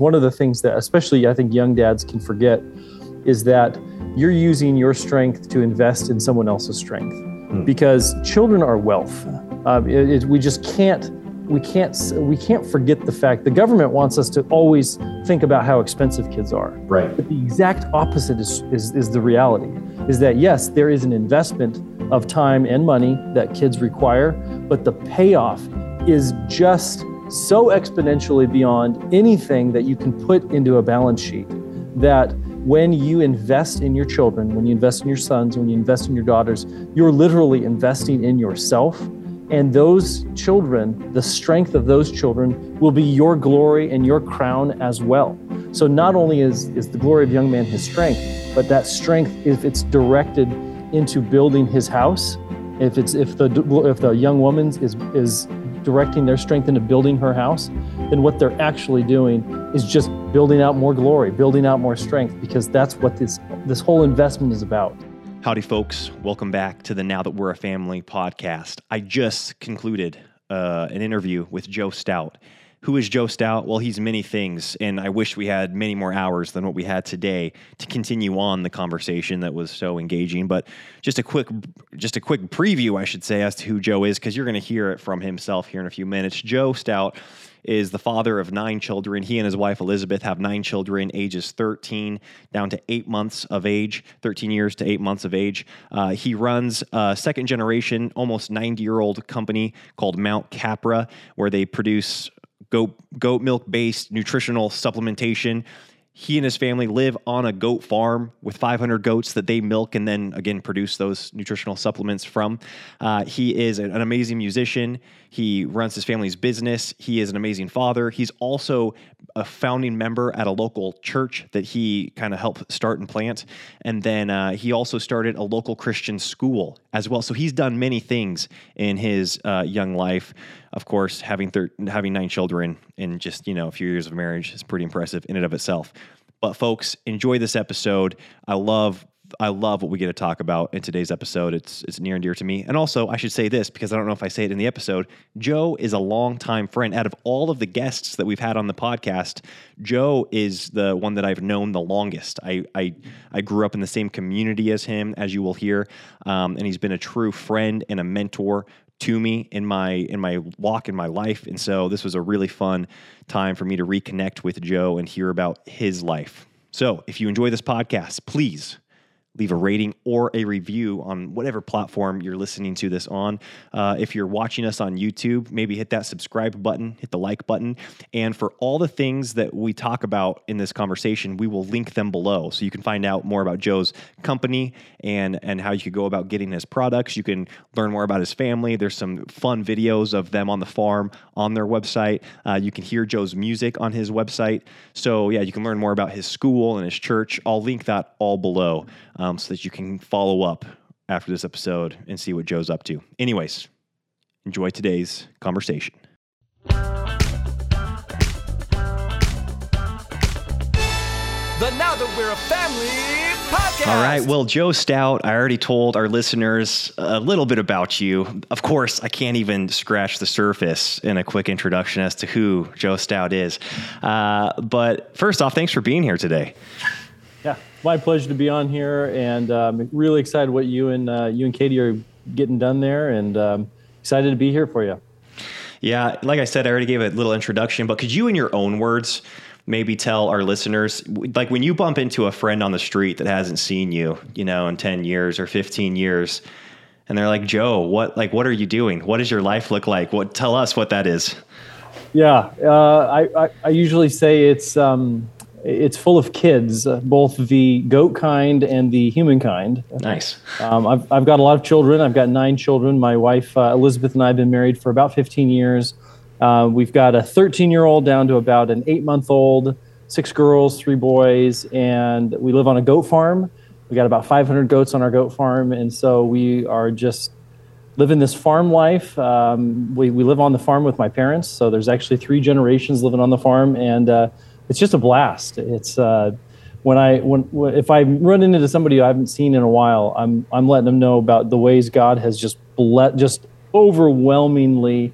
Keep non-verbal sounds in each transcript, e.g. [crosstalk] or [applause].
One of the things that, especially I think young dads can forget, is that you're using your strength to invest in someone else's strength. Mm. Because children are wealth. Uh, it, it, we just can't we can't we can't forget the fact the government wants us to always think about how expensive kids are. Right. But the exact opposite is, is, is the reality. Is that yes, there is an investment of time and money that kids require, but the payoff is just so exponentially beyond anything that you can put into a balance sheet that when you invest in your children, when you invest in your sons, when you invest in your daughters, you're literally investing in yourself. And those children, the strength of those children, will be your glory and your crown as well. So not only is, is the glory of young man his strength, but that strength, if it's directed into building his house, if it's if the if the young woman is is directing their strength into building her house, then what they're actually doing is just building out more glory, building out more strength, because that's what this, this whole investment is about. Howdy, folks. Welcome back to the Now That We're a Family podcast. I just concluded uh, an interview with Joe Stout. Who is Joe Stout? Well, he's many things, and I wish we had many more hours than what we had today to continue on the conversation that was so engaging. But just a quick, just a quick preview, I should say, as to who Joe is, because you're going to hear it from himself here in a few minutes. Joe Stout is the father of nine children. He and his wife Elizabeth have nine children, ages 13 down to eight months of age, 13 years to eight months of age. Uh, he runs a second generation, almost 90 year old company called Mount Capra, where they produce goat goat milk based nutritional supplementation. He and his family live on a goat farm with 500 goats that they milk and then again produce those nutritional supplements from. Uh, he is an amazing musician. He runs his family's business. He is an amazing father. He's also a founding member at a local church that he kind of helped start and plant. And then uh, he also started a local Christian school as well. So he's done many things in his uh, young life. Of course, having thir- having nine children in just you know a few years of marriage is pretty impressive in and of itself. But folks, enjoy this episode. I love I love what we get to talk about in today's episode. It's it's near and dear to me. And also, I should say this because I don't know if I say it in the episode. Joe is a longtime friend. Out of all of the guests that we've had on the podcast, Joe is the one that I've known the longest. I I, I grew up in the same community as him, as you will hear, um, and he's been a true friend and a mentor to me in my in my walk in my life. And so this was a really fun time for me to reconnect with Joe and hear about his life. So if you enjoy this podcast, please leave a rating or a review on whatever platform you're listening to this on. Uh, if you're watching us on YouTube, maybe hit that subscribe button, hit the like button. And for all the things that we talk about in this conversation, we will link them below. So you can find out more about Joe's company and, and how you could go about getting his products. You can learn more about his family. There's some fun videos of them on the farm on their website. Uh, you can hear Joe's music on his website. So, yeah, you can learn more about his school and his church. I'll link that all below um, so that you can follow up after this episode and see what Joe's up to. Anyways, enjoy today's conversation. The Now That We're a Family podcast. All right. Well, Joe Stout, I already told our listeners a little bit about you. Of course, I can't even scratch the surface in a quick introduction as to who Joe Stout is. Uh, but first off, thanks for being here today. My pleasure to be on here, and um, really excited what you and uh, you and Katie are getting done there, and um, excited to be here for you. Yeah, like I said, I already gave a little introduction, but could you, in your own words, maybe tell our listeners, like when you bump into a friend on the street that hasn't seen you, you know, in ten years or fifteen years, and they're like, "Joe, what like what are you doing? What does your life look like? What tell us what that is." Yeah, uh, I, I, I usually say it's. Um, it's full of kids, uh, both the goat kind and the human kind. Nice. Um, I've, I've got a lot of children. I've got nine children. My wife, uh, Elizabeth, and I have been married for about 15 years. Uh, we've got a 13 year old down to about an eight month old, six girls, three boys, and we live on a goat farm. We got about 500 goats on our goat farm. And so we are just living this farm life. Um, we, we live on the farm with my parents. So there's actually three generations living on the farm. And uh, it's just a blast. It's uh, when I when if I run into somebody I haven't seen in a while, I'm I'm letting them know about the ways God has just let just overwhelmingly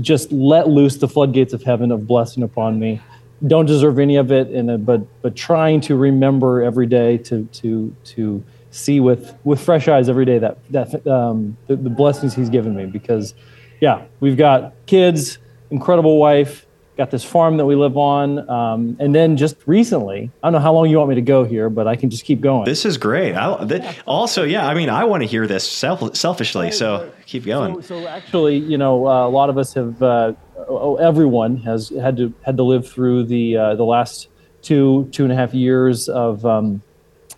just let loose the floodgates of heaven of blessing upon me. don't deserve any of it, and but but trying to remember every day to to to see with with fresh eyes every day that that um, the, the blessings He's given me. Because, yeah, we've got kids, incredible wife, got this farm that we live on, um, and then just recently, I don't know how long you want me to go here, but I can just keep going. This is great. I, th- also, yeah, I mean, I want to hear this self- selfishly, so keep going. So, so actually, you know, uh, a lot of us have, uh, oh, everyone has had to had to live through the uh, the last two two and a half years of um,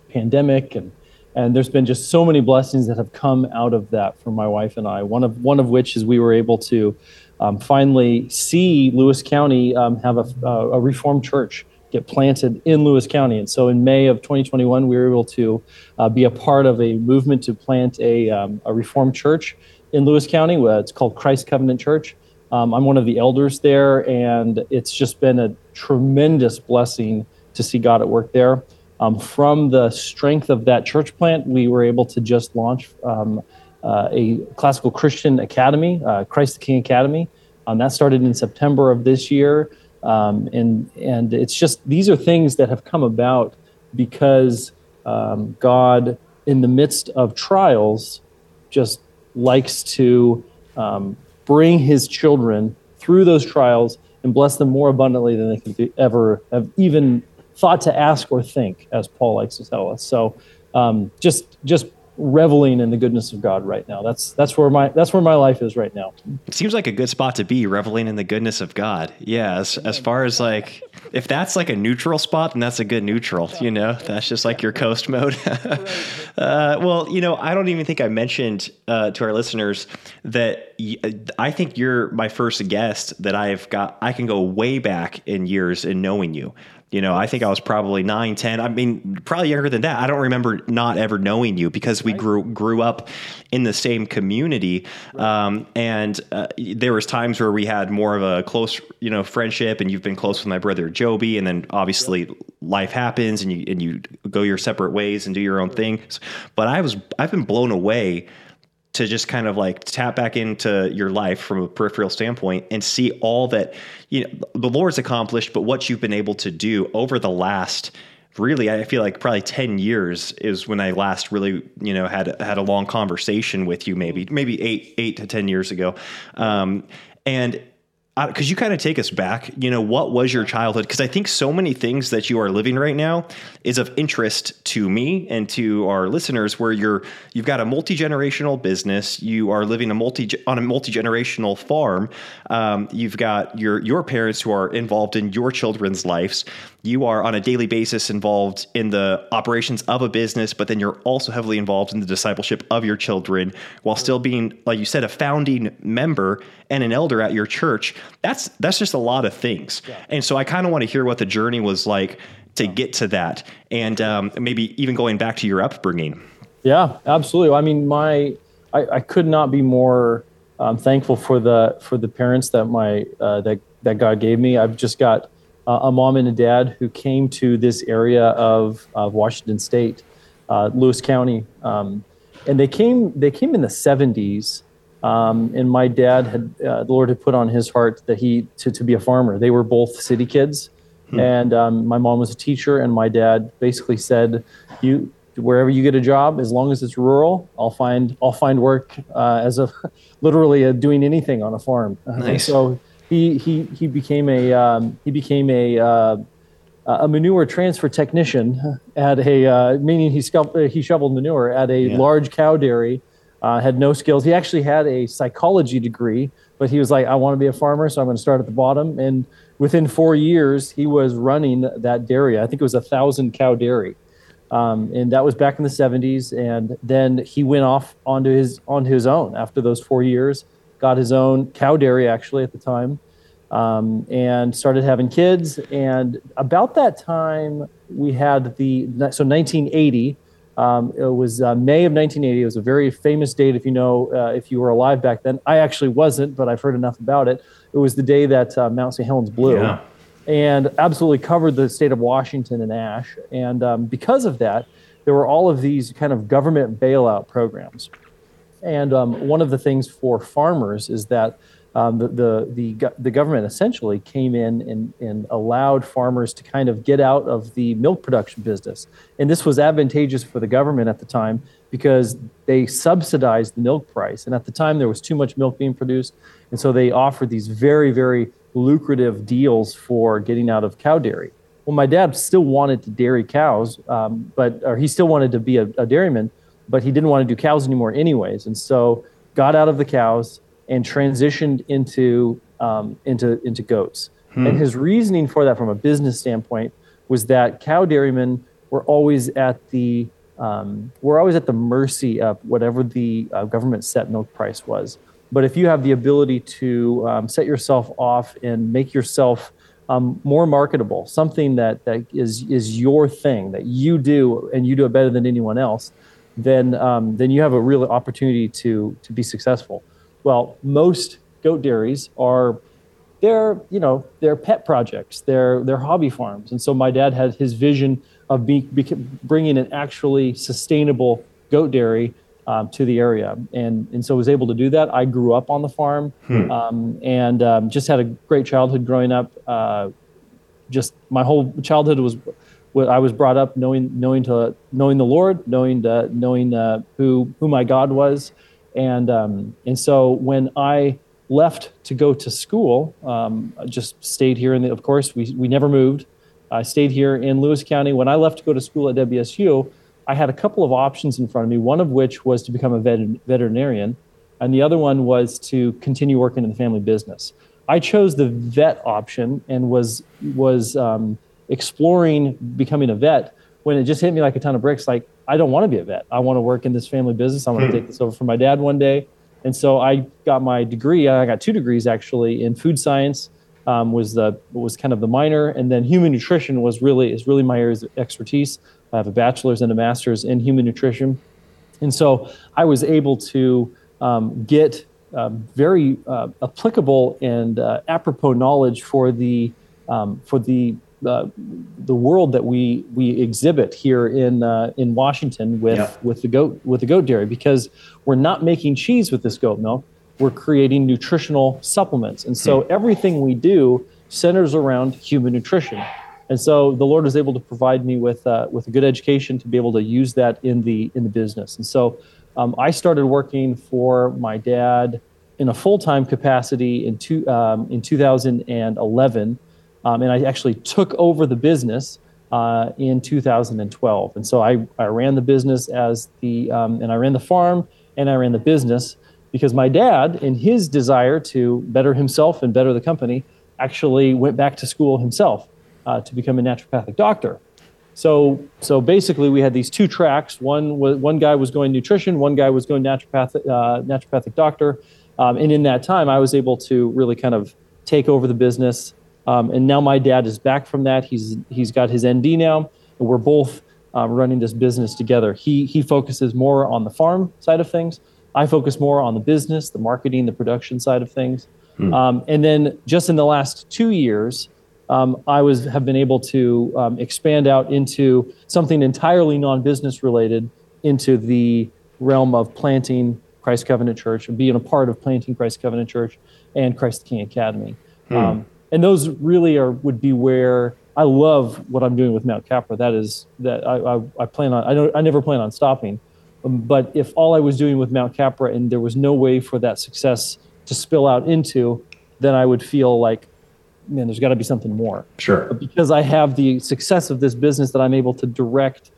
pandemic and and there's been just so many blessings that have come out of that for my wife and I. One of one of which is we were able to um, finally see Lewis County um, have a, a, Reformed church get planted in Lewis County. And so in May of 2021, we were able to uh, be a part of a movement to plant a, um, a Reformed church in Lewis County. It's called Christ Covenant Church. Um, I'm one of the elders there, and it's just been a tremendous blessing to see God at work there. Um, from the strength of that church plant, we were able to just launch um, a classical Christian academy, uh, Christ the King Academy. Um, that started in September of this year. Um, and, and it's just, these are things that have come about because um, God, in the midst of trials, just likes to um, bring his children through those trials and bless them more abundantly than they could ever have even thought to ask or think, as Paul likes to tell us. So um, just just reveling in the goodness of God right now. That's that's where my that's where my life is right now. It seems like a good spot to be, reveling in the goodness of God. Yeah, as, as far as like if that's like a neutral spot, then that's a good neutral. You know, that's just like your coast mode. [laughs] uh, well, you know, I don't even think I mentioned uh, to our listeners that I think you're my first guest that I've got. I can go way back in years in knowing you. You know, I think I was probably nine, 10. I mean, probably younger than that. I don't remember not ever knowing you because we right. grew grew up in the same community. Right. Um, and uh, there was times where we had more of a close, you know, friendship and you've been close with my brother Joby. And then obviously yep. life happens and you, and you go your separate ways and do your own right. things. But I was, I've been blown away to just kind of like tap back into your life from a peripheral standpoint and see all that you know the Lord's accomplished, but what you've been able to do over the last really I feel like probably 10 years is when I last really you know had had a long conversation with you maybe maybe 8 8 to 10 years ago. Um, and because you kind of take us back, you know, what was your childhood? Because I think so many things that you are living right now is of interest to me and to our listeners. Where you're, you've got a multi generational business, you are living a multi on a multi generational farm. Um, you've got your your parents who are involved in your children's lives. You are on a daily basis involved in the operations of a business, but then you're also heavily involved in the discipleship of your children, while still being, like you said, a founding member and an elder at your church that's that's just a lot of things. Yeah. And so I kind of want to hear what the journey was like to get to that, and um, maybe even going back to your upbringing. Yeah, absolutely. I mean, my I, I could not be more um, thankful for the for the parents that my uh, that that God gave me. I've just got uh, a mom and a dad who came to this area of, of Washington State, uh, Lewis County, um, and they came they came in the '70s um, and my dad had uh, the Lord had put on his heart that he to, to be a farmer. They were both city kids, hmm. and um, my mom was a teacher, and my dad basically said, "You wherever you get a job, as long as it's rural, I'll find I'll find work uh, as a [laughs] literally a, doing anything on a farm." Nice. so he he he became a um, he became a uh, a manure transfer technician at a uh, meaning he, sco- he shoveled manure at a yeah. large cow dairy uh, had no skills. He actually had a psychology degree, but he was like, I want to be a farmer, so I'm going to start at the bottom. And within four years, he was running that dairy. I think it was a thousand cow dairy. Um, and that was back in the 70s. And then he went off onto his onto his own after those four years, got his own cow dairy actually at the time, um, and started having kids. And about that time, we had the so 1980 um, it was uh, May of 1980. It was a very famous date, if you know, uh, if you were alive back then. I actually wasn't, but I've heard enough about it. It was the day that uh, Mount St. Helens blew, yeah. and absolutely covered the state of Washington in ash. And um, because of that, there were all of these kind of government bailout programs. And um, one of the things for farmers is that um, the, the, the, the government essentially came in and, and allowed farmers to kind of get out of the milk production business. And this was advantageous for the government at the time because they subsidized the milk price. And at the time, there was too much milk being produced. And so they offered these very, very lucrative deals for getting out of cow dairy. Well, my dad still wanted to dairy cows, um, but or he still wanted to be a, a dairyman, but he didn't want to do cows anymore, anyways. And so got out of the cows and transitioned into um, into into goats. Hmm. And his reasoning for that, from a business standpoint, was that cow dairymen were always at the um, we're always at the mercy of whatever the uh, government set milk price was. But if you have the ability to um, set yourself off and make yourself um, more marketable, something that, that is, is your thing, that you do and you do it better than anyone else, then, um, then you have a real opportunity to, to be successful. Well, most goat dairies are they're you know they're pet projects they're they're hobby farms. And so my dad had his vision of be, be, bringing an actually sustainable goat dairy um, to the area. And and so was able to do that. I grew up on the farm hmm. um, and um, just had a great childhood growing up. Uh, just my whole childhood was what I was brought up knowing knowing to knowing the Lord, knowing to, knowing uh, who who my God was, and um, and so when I left to go to school, um, I just stayed here. And of course, we we never moved. I stayed here in Lewis County. When I left to go to school at WSU, I had a couple of options in front of me. One of which was to become a vet- veterinarian, and the other one was to continue working in the family business. I chose the vet option and was was um, exploring becoming a vet when it just hit me like a ton of bricks. Like I don't want to be a vet. I want to work in this family business. I want to hmm. take this over from my dad one day. And so I got my degree. I got two degrees actually in food science. Um, was the was kind of the minor, and then human nutrition was really is really my area of expertise. I have a bachelor's and a master's in human nutrition, and so I was able to um, get uh, very uh, applicable and uh, apropos knowledge for the um, for the the the world that we we exhibit here in uh, in Washington with yeah. with the goat with the goat dairy because we're not making cheese with this goat milk. We're creating nutritional supplements, and so hmm. everything we do centers around human nutrition. And so the Lord was able to provide me with uh, with a good education to be able to use that in the in the business. And so um, I started working for my dad in a full time capacity in two um, in 2011 um, and I actually took over the business uh, in 2012. And so I, I ran the business as the, um, and I ran the farm and I ran the business because my dad, in his desire to better himself and better the company, actually went back to school himself uh, to become a naturopathic doctor. So, so basically, we had these two tracks. One one guy was going nutrition, one guy was going naturopathic, uh, naturopathic doctor. Um, and in that time, I was able to really kind of take over the business um, and now my dad is back from that. He's he's got his ND now, and we're both um, running this business together. He he focuses more on the farm side of things. I focus more on the business, the marketing, the production side of things. Hmm. Um, and then just in the last two years, um, I was have been able to um, expand out into something entirely non-business related into the realm of planting Christ Covenant Church and being a part of planting Christ Covenant Church and Christ the King Academy. Hmm. Um, and those really are would be where I love what I'm doing with Mount Capra. That is that I, I, I plan on I don't I never plan on stopping. Um, but if all I was doing with Mount Capra and there was no way for that success to spill out into, then I would feel like, man, there's got to be something more. Sure. But because I have the success of this business that I'm able to direct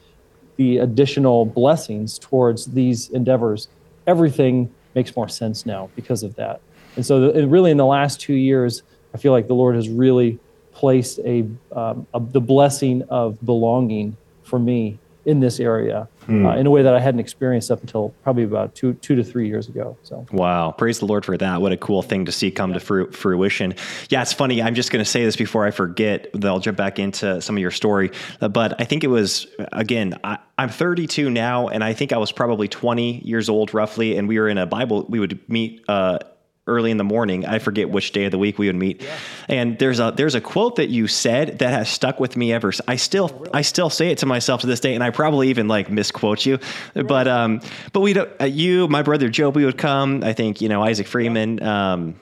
the additional blessings towards these endeavors, everything makes more sense now because of that. And so, the, really, in the last two years, I feel like the Lord has really placed a, um, a the blessing of belonging for me in this area hmm. uh, in a way that I hadn't experienced up until probably about two two to three years ago. So wow, praise the Lord for that! What a cool thing to see come to fruition. Yeah, it's funny. I'm just going to say this before I forget. Then I'll jump back into some of your story. Uh, but I think it was again. I, I'm 32 now, and I think I was probably 20 years old roughly. And we were in a Bible. We would meet. Uh, early in the morning. I forget which day of the week we would meet. Yeah. And there's a there's a quote that you said that has stuck with me ever. I still oh, really? I still say it to myself to this day, and I probably even like misquote you. Right. But um, but we uh, you my brother Joe we would come. I think you know Isaac Freeman. Um,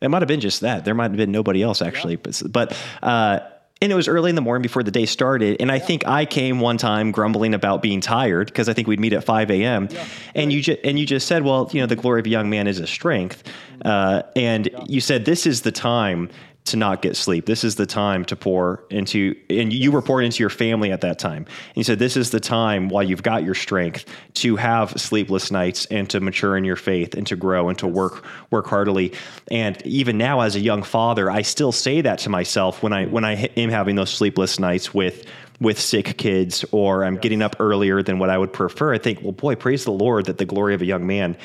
It might have been just that. There might have been nobody else actually, yeah. but but uh, and it was early in the morning before the day started. And I think I came one time grumbling about being tired because I think we'd meet at 5 a.m. Yeah. And you just and you just said, well, you know, the glory of a young man is a strength. Uh, and you said this is the time to not get sleep. This is the time to pour into, and you were pouring into your family at that time. And you said, This is the time while you've got your strength to have sleepless nights and to mature in your faith and to grow and to work, work heartily. And even now, as a young father, I still say that to myself when I, when I am having those sleepless nights with, with sick kids or I'm getting up earlier than what I would prefer. I think, well, boy, praise the Lord that the glory of a young man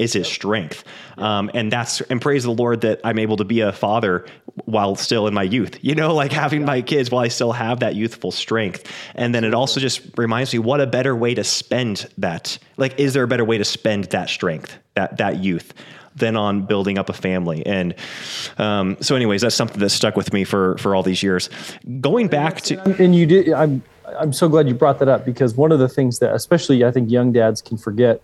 is his strength. Um, and that's, and praise the Lord that I'm able to be a father while still in my youth, you know, [laughs] like having my kids while I still have that youthful strength. And then it also just reminds me what a better way to spend that. Like, is there a better way to spend that strength, that, that youth? than on building up a family. And um, so, anyways, that's something that stuck with me for for all these years. Going back to and you did. I'm I'm so glad you brought that up because one of the things that, especially I think young dads can forget,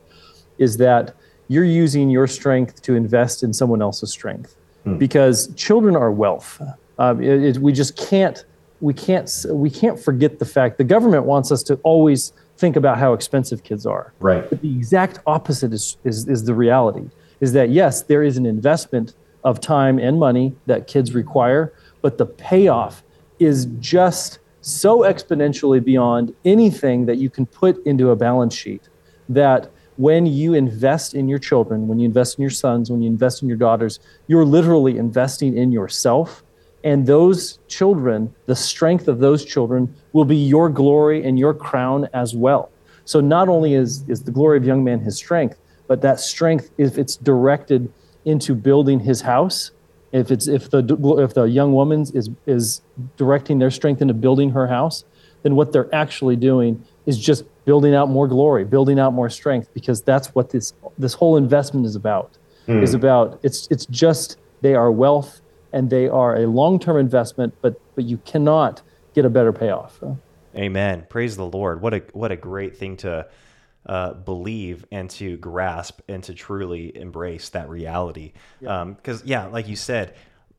is that you're using your strength to invest in someone else's strength hmm. because children are wealth. Um, it, it, we just can't we can't we can't forget the fact the government wants us to always think about how expensive kids are. Right. But the exact opposite is, is is the reality. Is that yes, there is an investment of time and money that kids require, but the payoff is just so exponentially beyond anything that you can put into a balance sheet that when you invest in your children, when you invest in your sons, when you invest in your daughters, you're literally investing in yourself. And those children, the strength of those children, will be your glory and your crown as well. So not only is, is the glory of young man his strength, but that strength, if it's directed into building his house, if it's if the if the young woman is is directing their strength into building her house, then what they're actually doing is just building out more glory, building out more strength, because that's what this this whole investment is about. Mm. Is about it's it's just they are wealth and they are a long term investment, but but you cannot get a better payoff. Amen. Praise the Lord. What a what a great thing to uh, believe and to grasp and to truly embrace that reality. Because yeah. Um, yeah, like you said,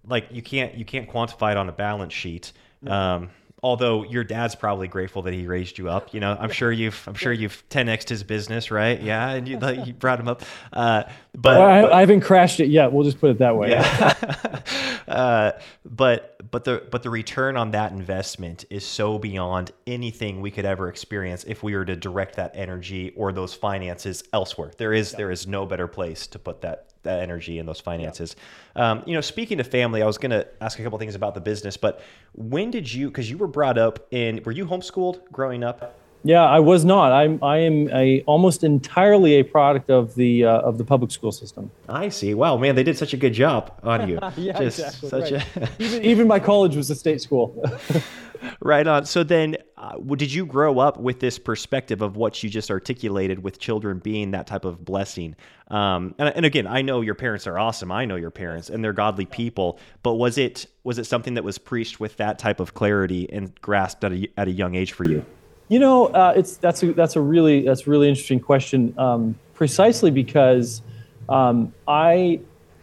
like you can't you can't quantify it on a balance sheet. Um, although your dad's probably grateful that he raised you up. You know, I'm sure you've I'm sure you've 10xed his business, right? Yeah, and you, you [laughs] brought him up. Uh, but, well, I, but, I, haven't crashed it yet. We'll just put it that way. Yeah. [laughs] [laughs] uh, but but the but the return on that investment is so beyond anything we could ever experience if we were to direct that energy or those finances elsewhere. There is yeah. there is no better place to put that that energy and those finances. Yeah. Um, you know, speaking to family, I was going to ask a couple things about the business, but when did you? Because you were brought up in, were you homeschooled growing up? Yeah, I was not. I'm I am a almost entirely a product of the uh, of the public school system. I see. Wow, man, they did such a good job on you. [laughs] yeah, Just exactly. Such right. a [laughs] even, even my college was a state school. [laughs] right on. So then, uh, did you grow up with this perspective of what you just articulated with children being that type of blessing? Um, and, and, again, I know your parents are awesome. I know your parents, and they're godly people. But was it was it something that was preached with that type of clarity and grasped at a, at a young age for you? You know, uh, it's that's a that's a really that's a really interesting question. Um, precisely because um, I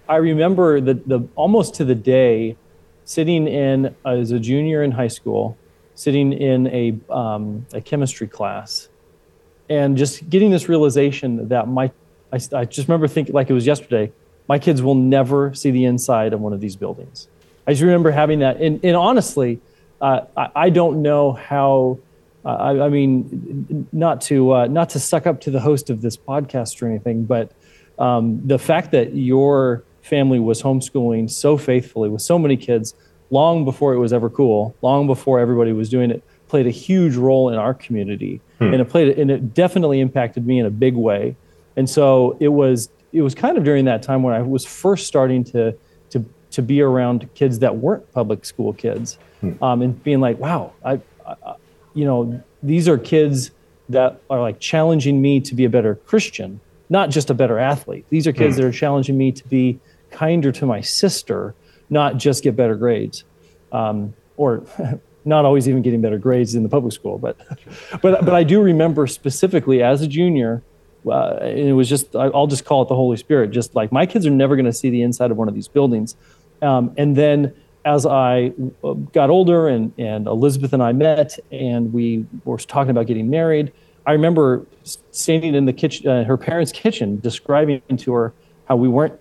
I remember the the almost to the day sitting in uh, as a junior in high school, sitting in a um, a chemistry class, and just getting this realization that my I, I just remember thinking like it was yesterday. My kids will never see the inside of one of these buildings. I just remember having that, and, and honestly, uh, I, I don't know how I, I, mean, not to uh, not to suck up to the host of this podcast or anything, but um, the fact that your family was homeschooling so faithfully with so many kids long before it was ever cool, long before everybody was doing it, played a huge role in our community, hmm. and it played and it definitely impacted me in a big way. And so it was it was kind of during that time when I was first starting to to to be around kids that weren't public school kids, hmm. um, and being like, wow, I, I you know, these are kids that are like challenging me to be a better Christian, not just a better athlete. These are kids mm. that are challenging me to be kinder to my sister, not just get better grades, um, or [laughs] not always even getting better grades in the public school. But, [laughs] but, but I do remember specifically as a junior, uh, and it was just I'll just call it the Holy Spirit. Just like my kids are never going to see the inside of one of these buildings, um, and then as I uh, got older and and Elizabeth and I met and we were talking about getting married, I remember standing in the kitchen, uh, her parents' kitchen, describing to her how we weren't,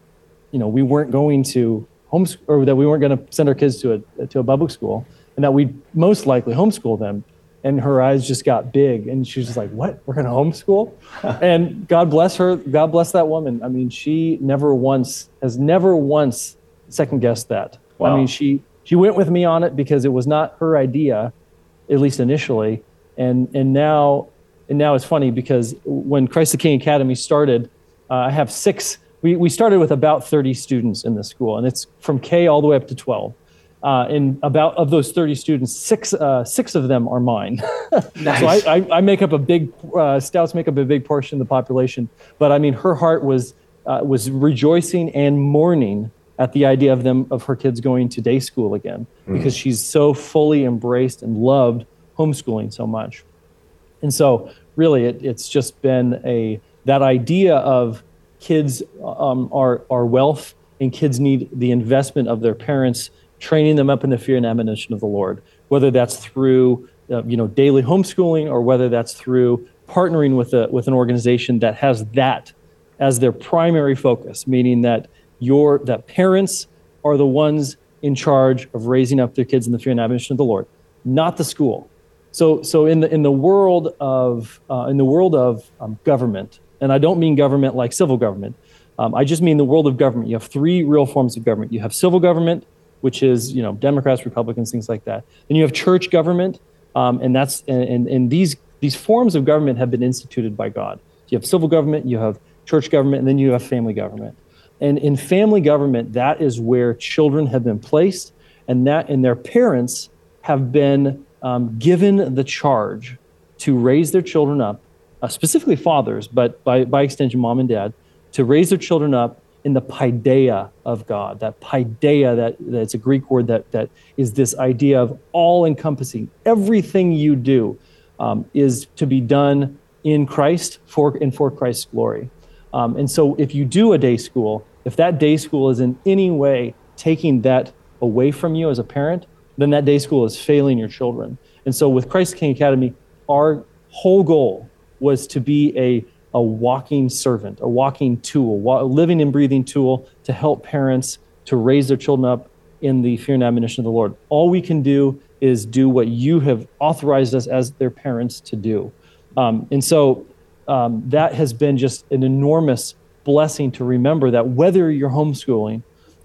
you know, we weren't going to homeschool or that we weren't going to send our kids to a to a public school, and that we'd most likely homeschool them. And her eyes just got big and she was just like what? We're going to homeschool? [laughs] And god bless her god bless that woman. I mean she never once has never once second guessed that wow. i mean she she went with me on it because it was not her idea at least initially. And and now and now it's funny because when christ the king academy started uh, i have six we, we started with about 30 students in the school and it's from k all the way up to 12 uh, and about of those 30 students, six uh, six of them are mine. [laughs] nice. So I, I, I, make up a big uh, Stouts make up a big portion of the population. But I mean, her heart was uh, was rejoicing and mourning at the idea of them of her kids going to day school again mm. because she's so fully embraced and loved homeschooling so much. And so, really, it, it's just been a that idea of kids um, are are wealth and kids need the investment of their parents training them up in the fear and admonition of the Lord, whether that's through uh, you know daily homeschooling or whether that's through partnering with a with an organization that has that as their primary focus, meaning that your that parents are the ones in charge of raising up their kids in the fear and admonition of the Lord, not the school. So, so in the in the world of uh, in the world of um, government, and I don't mean government like civil government. Um, I just mean the world of government. You have three real forms of government. You have civil government, which is you know Democrats, Republicans, things like that. Then you have church government, um, and that's and, and these these forms of government have been instituted by God. You have civil government, you have church government, and then you have family government. And in family government, that is where children have been placed, and that and their parents have been um, given the charge to raise their children up, uh, specifically fathers, but by by extension, mom and dad, to raise their children up in the paideia of God. That paideia, that that's a Greek word that that is this idea of all encompassing. Everything you do um, is to be done in Christ for and for Christ's glory. Um, and so, if you do a day school, if that day school is in any way taking that away from you as a parent, then that day school is failing your children. And so, with Christ King Academy, our whole goal was to be a a walking servant, a walking tool, a living and breathing tool to help parents to raise their children up in the fear and admonition of the Lord. All we can do is do what you have authorized us as their parents to do. Um, and so um, that has been just an enormous blessing to remember that whether you're homeschooling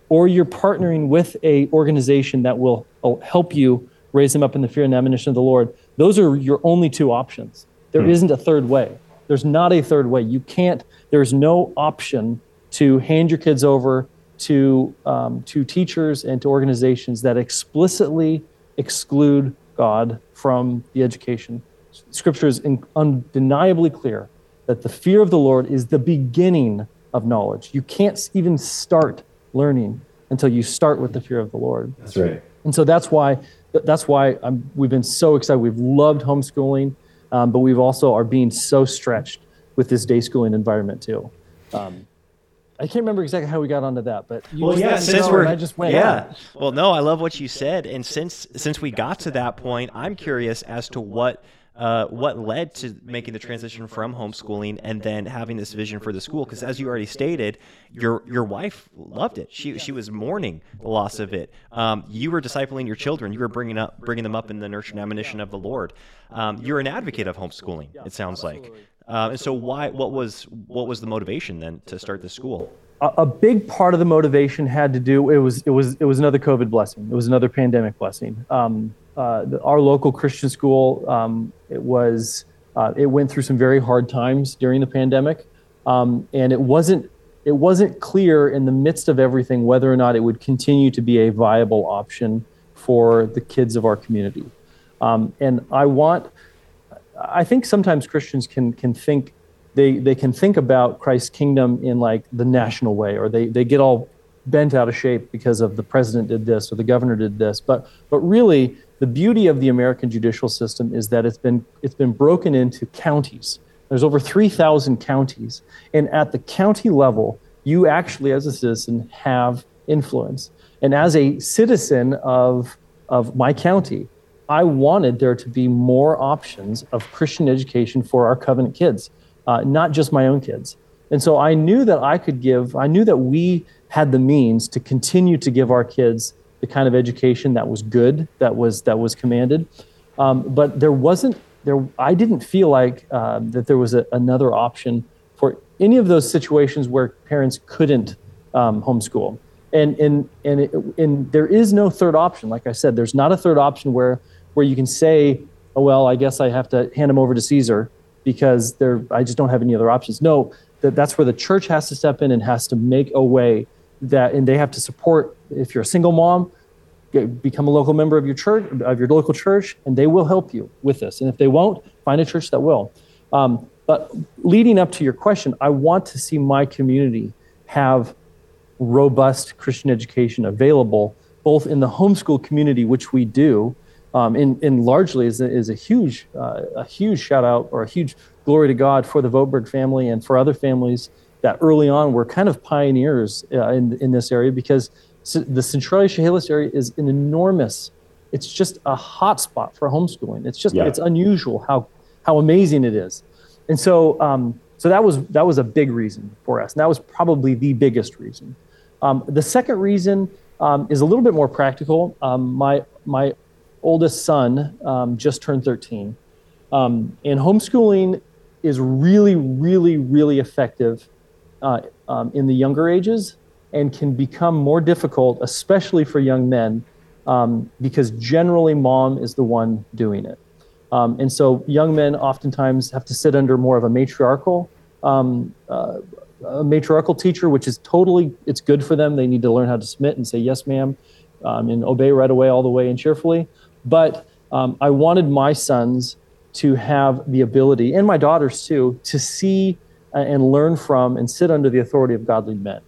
or you're partnering with a organization that will uh, help you raise them up in the fear and admonition of the Lord, those are your only two options. There hmm. not a third way. There's not a third way. You can't, there's no option to hand your kids over to, um, to teachers and to organizations that explicitly exclude God from the education. Scripture is undeniably clear that the fear of the Lord is the beginning of knowledge. You can't even start learning until you start with the fear of the Lord. That's right. And so that's why that's why I'm, we've been so excited. We've loved homeschooling um, but we've also are being so stretched with this day schooling environment too. Um, I can't remember exactly how we got onto that, but well, yeah, since we're, I just went. Yeah, well, no, I love what you said, and since since we got to that point, I'm curious as to what uh, what led to making the transition from homeschooling and then having this vision for the school? Because as you already stated, your your wife loved it. She she was mourning the loss of it. Um, you were discipling your children. You were bringing up bringing them up in the nurture and admonition of the Lord. Um, you're an advocate of homeschooling. It sounds like. Uh, and so why? What was what was the motivation then to start the school? a big part of the motivation had to do it was it was it was another COVID blessing. It was another pandemic blessing. Um, uh, the, our local Christian school, um, it was uh, it went through some very hard times during the pandemic, um, and it wasn't it wasn't clear in the midst of everything whether or not it would continue to be a viable option for the kids of our community. Um, and I want, I think sometimes Christians can can think they they can think about Christ's kingdom in like the national way, or they they get all bent out of shape because of the president did this or the governor did this. But but really, the beauty of the American judicial system is that it's been it's been broken into counties, There's over 3,000 counties. And at the county level, you actually, as a citizen, have influence. And as a citizen of, of my county, I wanted there to be more options of Christian education for our covenant kids, uh, not just my own kids. And so I knew that I could give, I knew that we had the means to continue to give our kids the kind of education that was good, that was that was commanded. Um, but there wasn't there. I didn't feel like uh, that there was a, another option for any of those situations where parents couldn't um, homeschool. And and and it, and there is no third option. Like I said, there's not a third option where where you can say, oh well, I guess I have to hand them over to Caesar because there I just don't have any other options. No, that that's where the church has to step in and has to make a way that and they have to support if you're a single mom become a local member of your church of your local church and they will help you with this. And if they won't find a church that will. Um, but leading up to your question i want to see my community have robust christian education available both in the homeschool community which we do um, in, in largely is a, is a huge uh, a huge shout out or a huge glory to god for the Voberg family and for other families that early on were kind of pioneers uh, in, in this area because the Centralia Chehalis area is an enormous, it's just a hotspot for homeschooling. It's just, yeah. it's unusual how, how amazing it is. And so, um, so that was, that was a big reason for us. And that was probably the biggest reason. Um, the second reason um, is a little bit more practical. Um, my, my oldest son um, just turned 13. Um, and homeschooling is really, really, really effective uh, um, in the younger ages and can become more difficult, especially for young men, um, because generally mom is the one doing it. Um, and so young men oftentimes have to sit under more of a matriarchal, um, uh, a matriarchal teacher, which is totally, it's good for them. They need to learn how to submit and say, yes, ma'am, um, and obey right away, all the way and cheerfully. But um, I wanted my sons to have the ability, and my daughters too, to see and learn from and sit under the authority of godly men.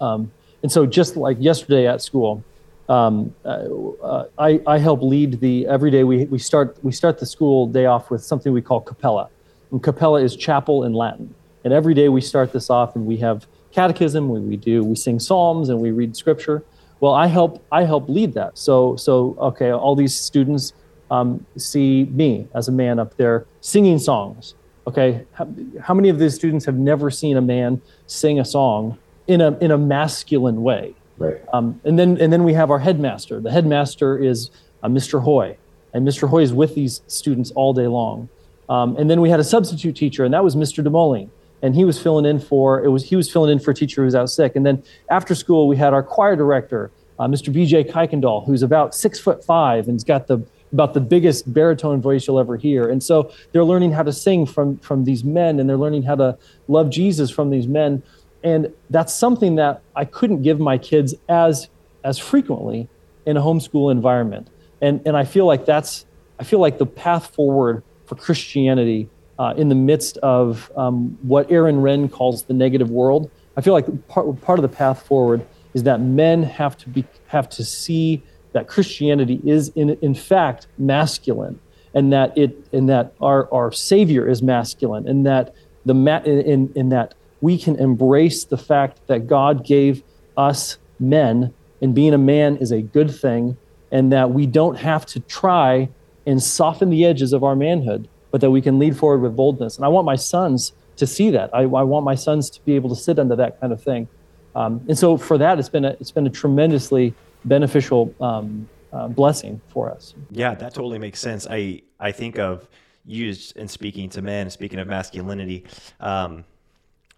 Um, and so, just like yesterday at school, um, uh, I, I, help lead the every day we, we start we start the school day off with something we call capella, and capella is chapel in Latin. And every day we start this off, and we have catechism. We, we do we sing psalms and we read scripture. Well, I help I help lead that. So so okay, all these students um, see me as a man up there singing songs Okay, how, how, many of these students have never seen a man sing a song in a in a masculine way? Right. Um, and then and then we have our headmaster. The headmaster is uh, Mr. Hoy, and Mr. Hoy is with these students all day long. Um, and then we had a substitute teacher, and that was Mr. Demoling, and he was filling in for it was he was filling in for a teacher who was out sick. And then after school, we had our choir director, uh, Mr. B.J. Kuykendall, who's about six foot five and he's got the about the biggest baritone voice you'll ever hear. And so they're learning how to sing from from these men and they're learning how to love Jesus from these men. And that's something that I couldn't give my kids as as frequently in a homeschool environment. And and I feel like that's I feel like the path forward for Christianity uh, in the midst of um, what Aaron Renn calls the negative world. I feel like part, part of the path forward is that men have to be have to see that Christianity is in in fact masculine, and that it and that our our Savior is masculine, and that the ma- in, in that we can embrace the fact that God gave us men, and being a man is a good thing, and that we don't have to try and soften the edges of our manhood, but that we can lead forward with boldness. And I want my sons to see that. I, I want my sons to be able to sit under that kind of thing. Um, and so for that, it's been a, it's been a tremendously beneficial um, uh, blessing for us. Yeah, that totally makes sense. I I think of used in speaking to men, speaking of masculinity, um,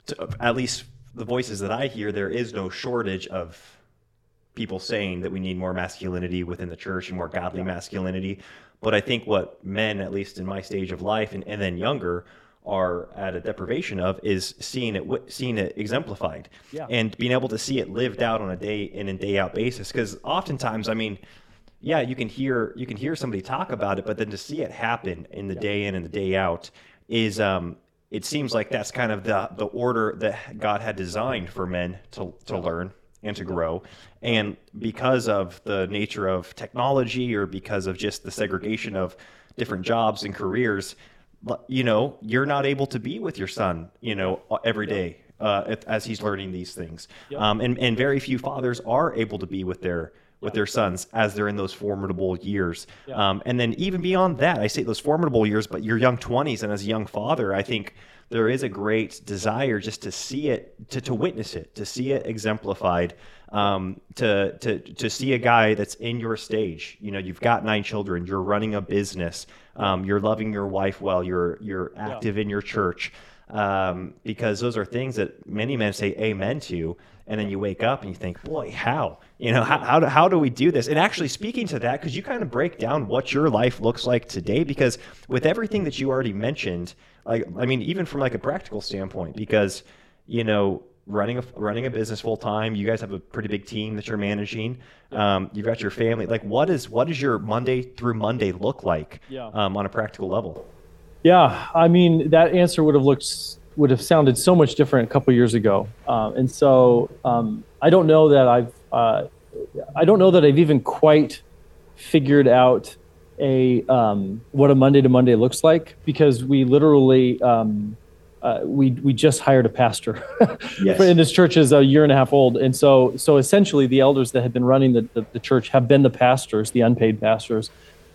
to, at least the voices that I hear, there is no shortage of people saying that we need more masculinity within the church and more godly masculinity. But I think what men, at least in my stage of life and, and then younger, are at a deprivation of is seeing it seeing it exemplified yeah. and being able to see it lived out on a day in and day out basis because oftentimes i mean yeah you can hear you can hear somebody talk about it but then to see it happen in the yeah. day in and the day out is um it seems like that's kind of the the order that god had designed for men to to learn and to grow and because of the nature of technology or because of just the segregation of different jobs and careers you know, you're not able to be with your son, you know, every day uh, as he's learning these things. Um, and, and very few fathers are able to be with their with their sons as they're in those formidable years. Um, and then even beyond that, I say those formidable years, but your young 20s and as a young father, I think there is a great desire just to see it, to, to witness it, to see it exemplified, um, to, to, to see a guy that's in your stage. You know, you've got nine children, you're running a business, um, you're loving your wife well, you're, you're active yeah. in your church um, because those are things that many men say amen to. And then you wake up and you think, boy, how? You know, how, how, do, how do we do this? And actually, speaking to that, because you kind of break down what your life looks like today, because with everything that you already mentioned, like, I mean, even from like a practical standpoint, because, you know, running a running a business full time. You guys have a pretty big team that you're managing. Um, you've got your family. Like, what is what does your Monday through Monday look like yeah. um, on a practical level? Yeah, I mean that answer would have looked would have sounded so much different a couple years ago, uh, and so um, I don't know that I've uh, I don't know that I've even quite figured out a um, what a Monday to Monday looks like because we literally um, uh, we we just hired a pastor [laughs] yes. and this church is a year and a half old and so so essentially the elders that have been running the, the, the church have been the pastors the unpaid pastors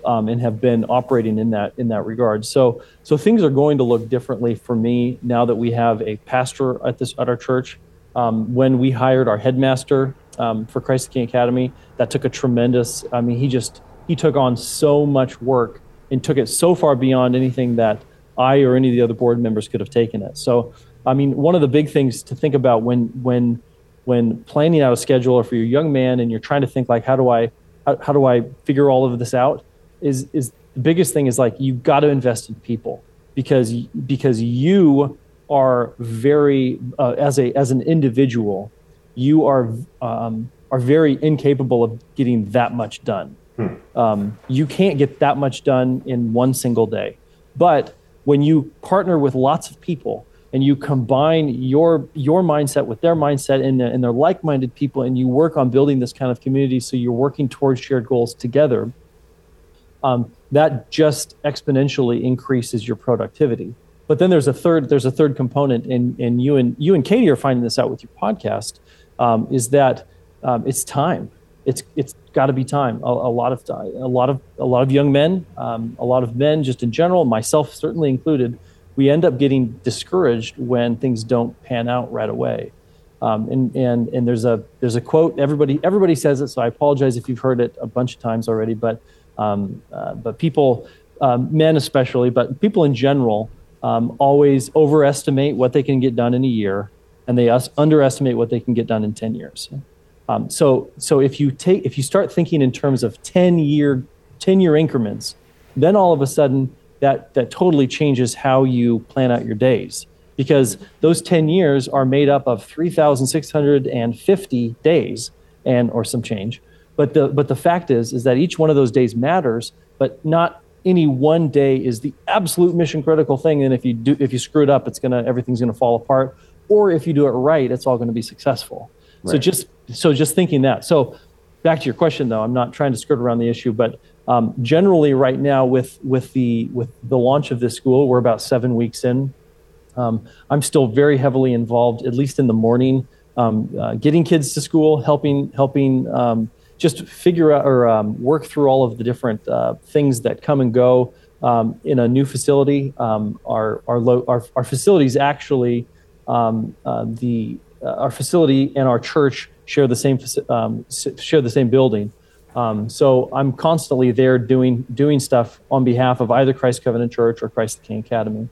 um, and have been operating in that in that regard. So so things are going to look differently for me now that we have a pastor at this at our church. Um, when we hired our headmaster um, for Christ the King Academy, that took a tremendous. I mean, he just he took on so much work and took it so far beyond anything that I or any of the other board members could have taken it. So I mean, one of the big things to think about when when when planning out a schedule or for your young man and you're trying to think like how do I how, how do I figure all of this out is is the biggest thing is like you got to invest in people because because you are very uh, as a as an individual you are um, are very incapable of getting that much done. Hmm. Um, you can't get that much done in one single day. But when you partner with lots of people and you combine your your mindset with their mindset and, and they're like-minded people and you work on building this kind of community so you're working towards shared goals together um, that just exponentially increases your productivity. But then there's a third there's a third component, and and you and you and Katie are finding this out with your podcast, um, is that um, it's time. It's it's got to be time. A, a, lot of a lot of a lot of young men, um, a lot of men, just in general, myself certainly included, we end up getting discouraged when things don't pan out right away. Um, and and and there's a there's a quote everybody everybody says it so I apologize if you've heard it a bunch of times already but um, uh, but people, um, men especially, but people in general, um, always overestimate what they can get done in a year, and they us- underestimate what they can get done in ten years. Um, so, so if you take, if you start thinking in terms of ten year, ten year increments, then all of a sudden that that totally changes how you plan out your days because those 10 years are made up of 3650 days and or some change but the but the fact is is that each one of those days matters, but not any one day is the absolute mission critical thing. And if you do if you screw it up, it's gonna everything's gonna fall apart. Or if you do it right, it's all gonna be successful. Right. So just so just thinking that. So back to your question though, I'm not trying to skirt around the issue, but um, generally right now with with the with the launch of this school, we're about seven weeks in. Um, I'm still very heavily involved, at least in the morning, um, uh, getting kids to school, helping helping um, just figure out or um, work through all of the different uh, things that come and go um, in a new facility. Um, our, our, lo- our, our facilities actually, um, uh, the, our facility and our church share the same, um, share the same building. Um, so I'm constantly there doing, doing stuff on behalf of either Christ Covenant Church or Christ the King Academy.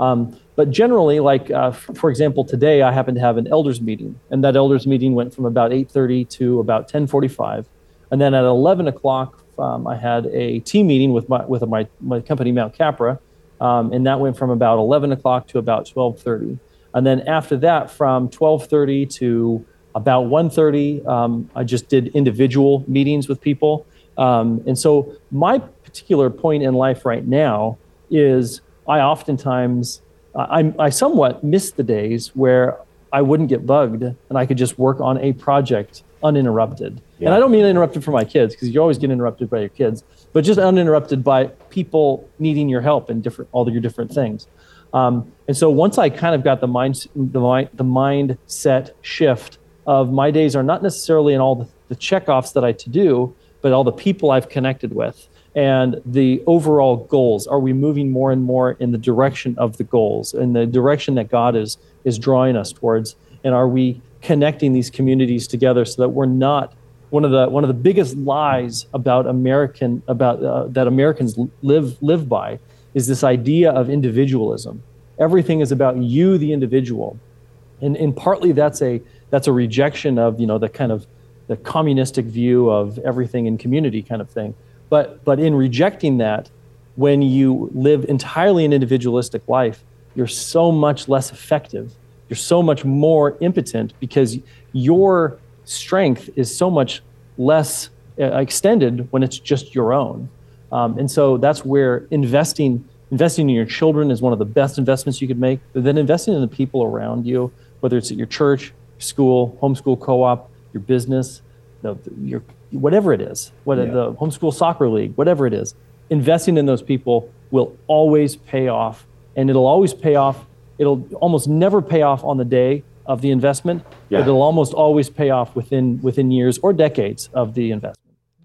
Um, but generally, like uh, f- for example, today I happen to have an elders meeting, and that elders meeting went from about 8:30 to about 10:45, and then at 11 o'clock um, I had a team meeting with my with my, my company Mount Capra, um, and that went from about 11 o'clock to about 12:30, and then after that from 12:30 to about 1:30, um, I just did individual meetings with people, um, and so my particular point in life right now is I oftentimes I, I somewhat miss the days where I wouldn't get bugged and I could just work on a project uninterrupted. Yeah. And I don't mean interrupted for my kids because you always get interrupted by your kids, but just uninterrupted by people needing your help and different all of your different things. Um, and so once I kind of got the mind the mind the mindset shift of my days are not necessarily in all the, the checkoffs that I to do, but all the people I've connected with and the overall goals. Are we moving more and more in the direction of the goals, in the direction that God is is drawing us towards? And are we connecting these communities together so that we're not one of the one of the biggest lies about American about uh, that Americans live live by is this idea of individualism. Everything is about you, the individual, and and partly that's a that's a rejection of you know the kind of the communistic view of everything in community kind of thing. But but in rejecting that, when you live entirely an individualistic life, you're so much less effective. You're so much more impotent because your strength is so much less uh, extended when it's just your own. Um, and so that's where investing investing in your children is one of the best investments you could make. But then investing in the people around you, whether it's at your church, school, homeschool co-op, your business, your whatever it is, whether Yeah. the homeschool soccer league, whatever it is, investing in those people will always pay off, and it'll always pay off. It'll almost never pay off on the day of the investment, Yeah. but it'll almost always pay off within within years or decades of the investment.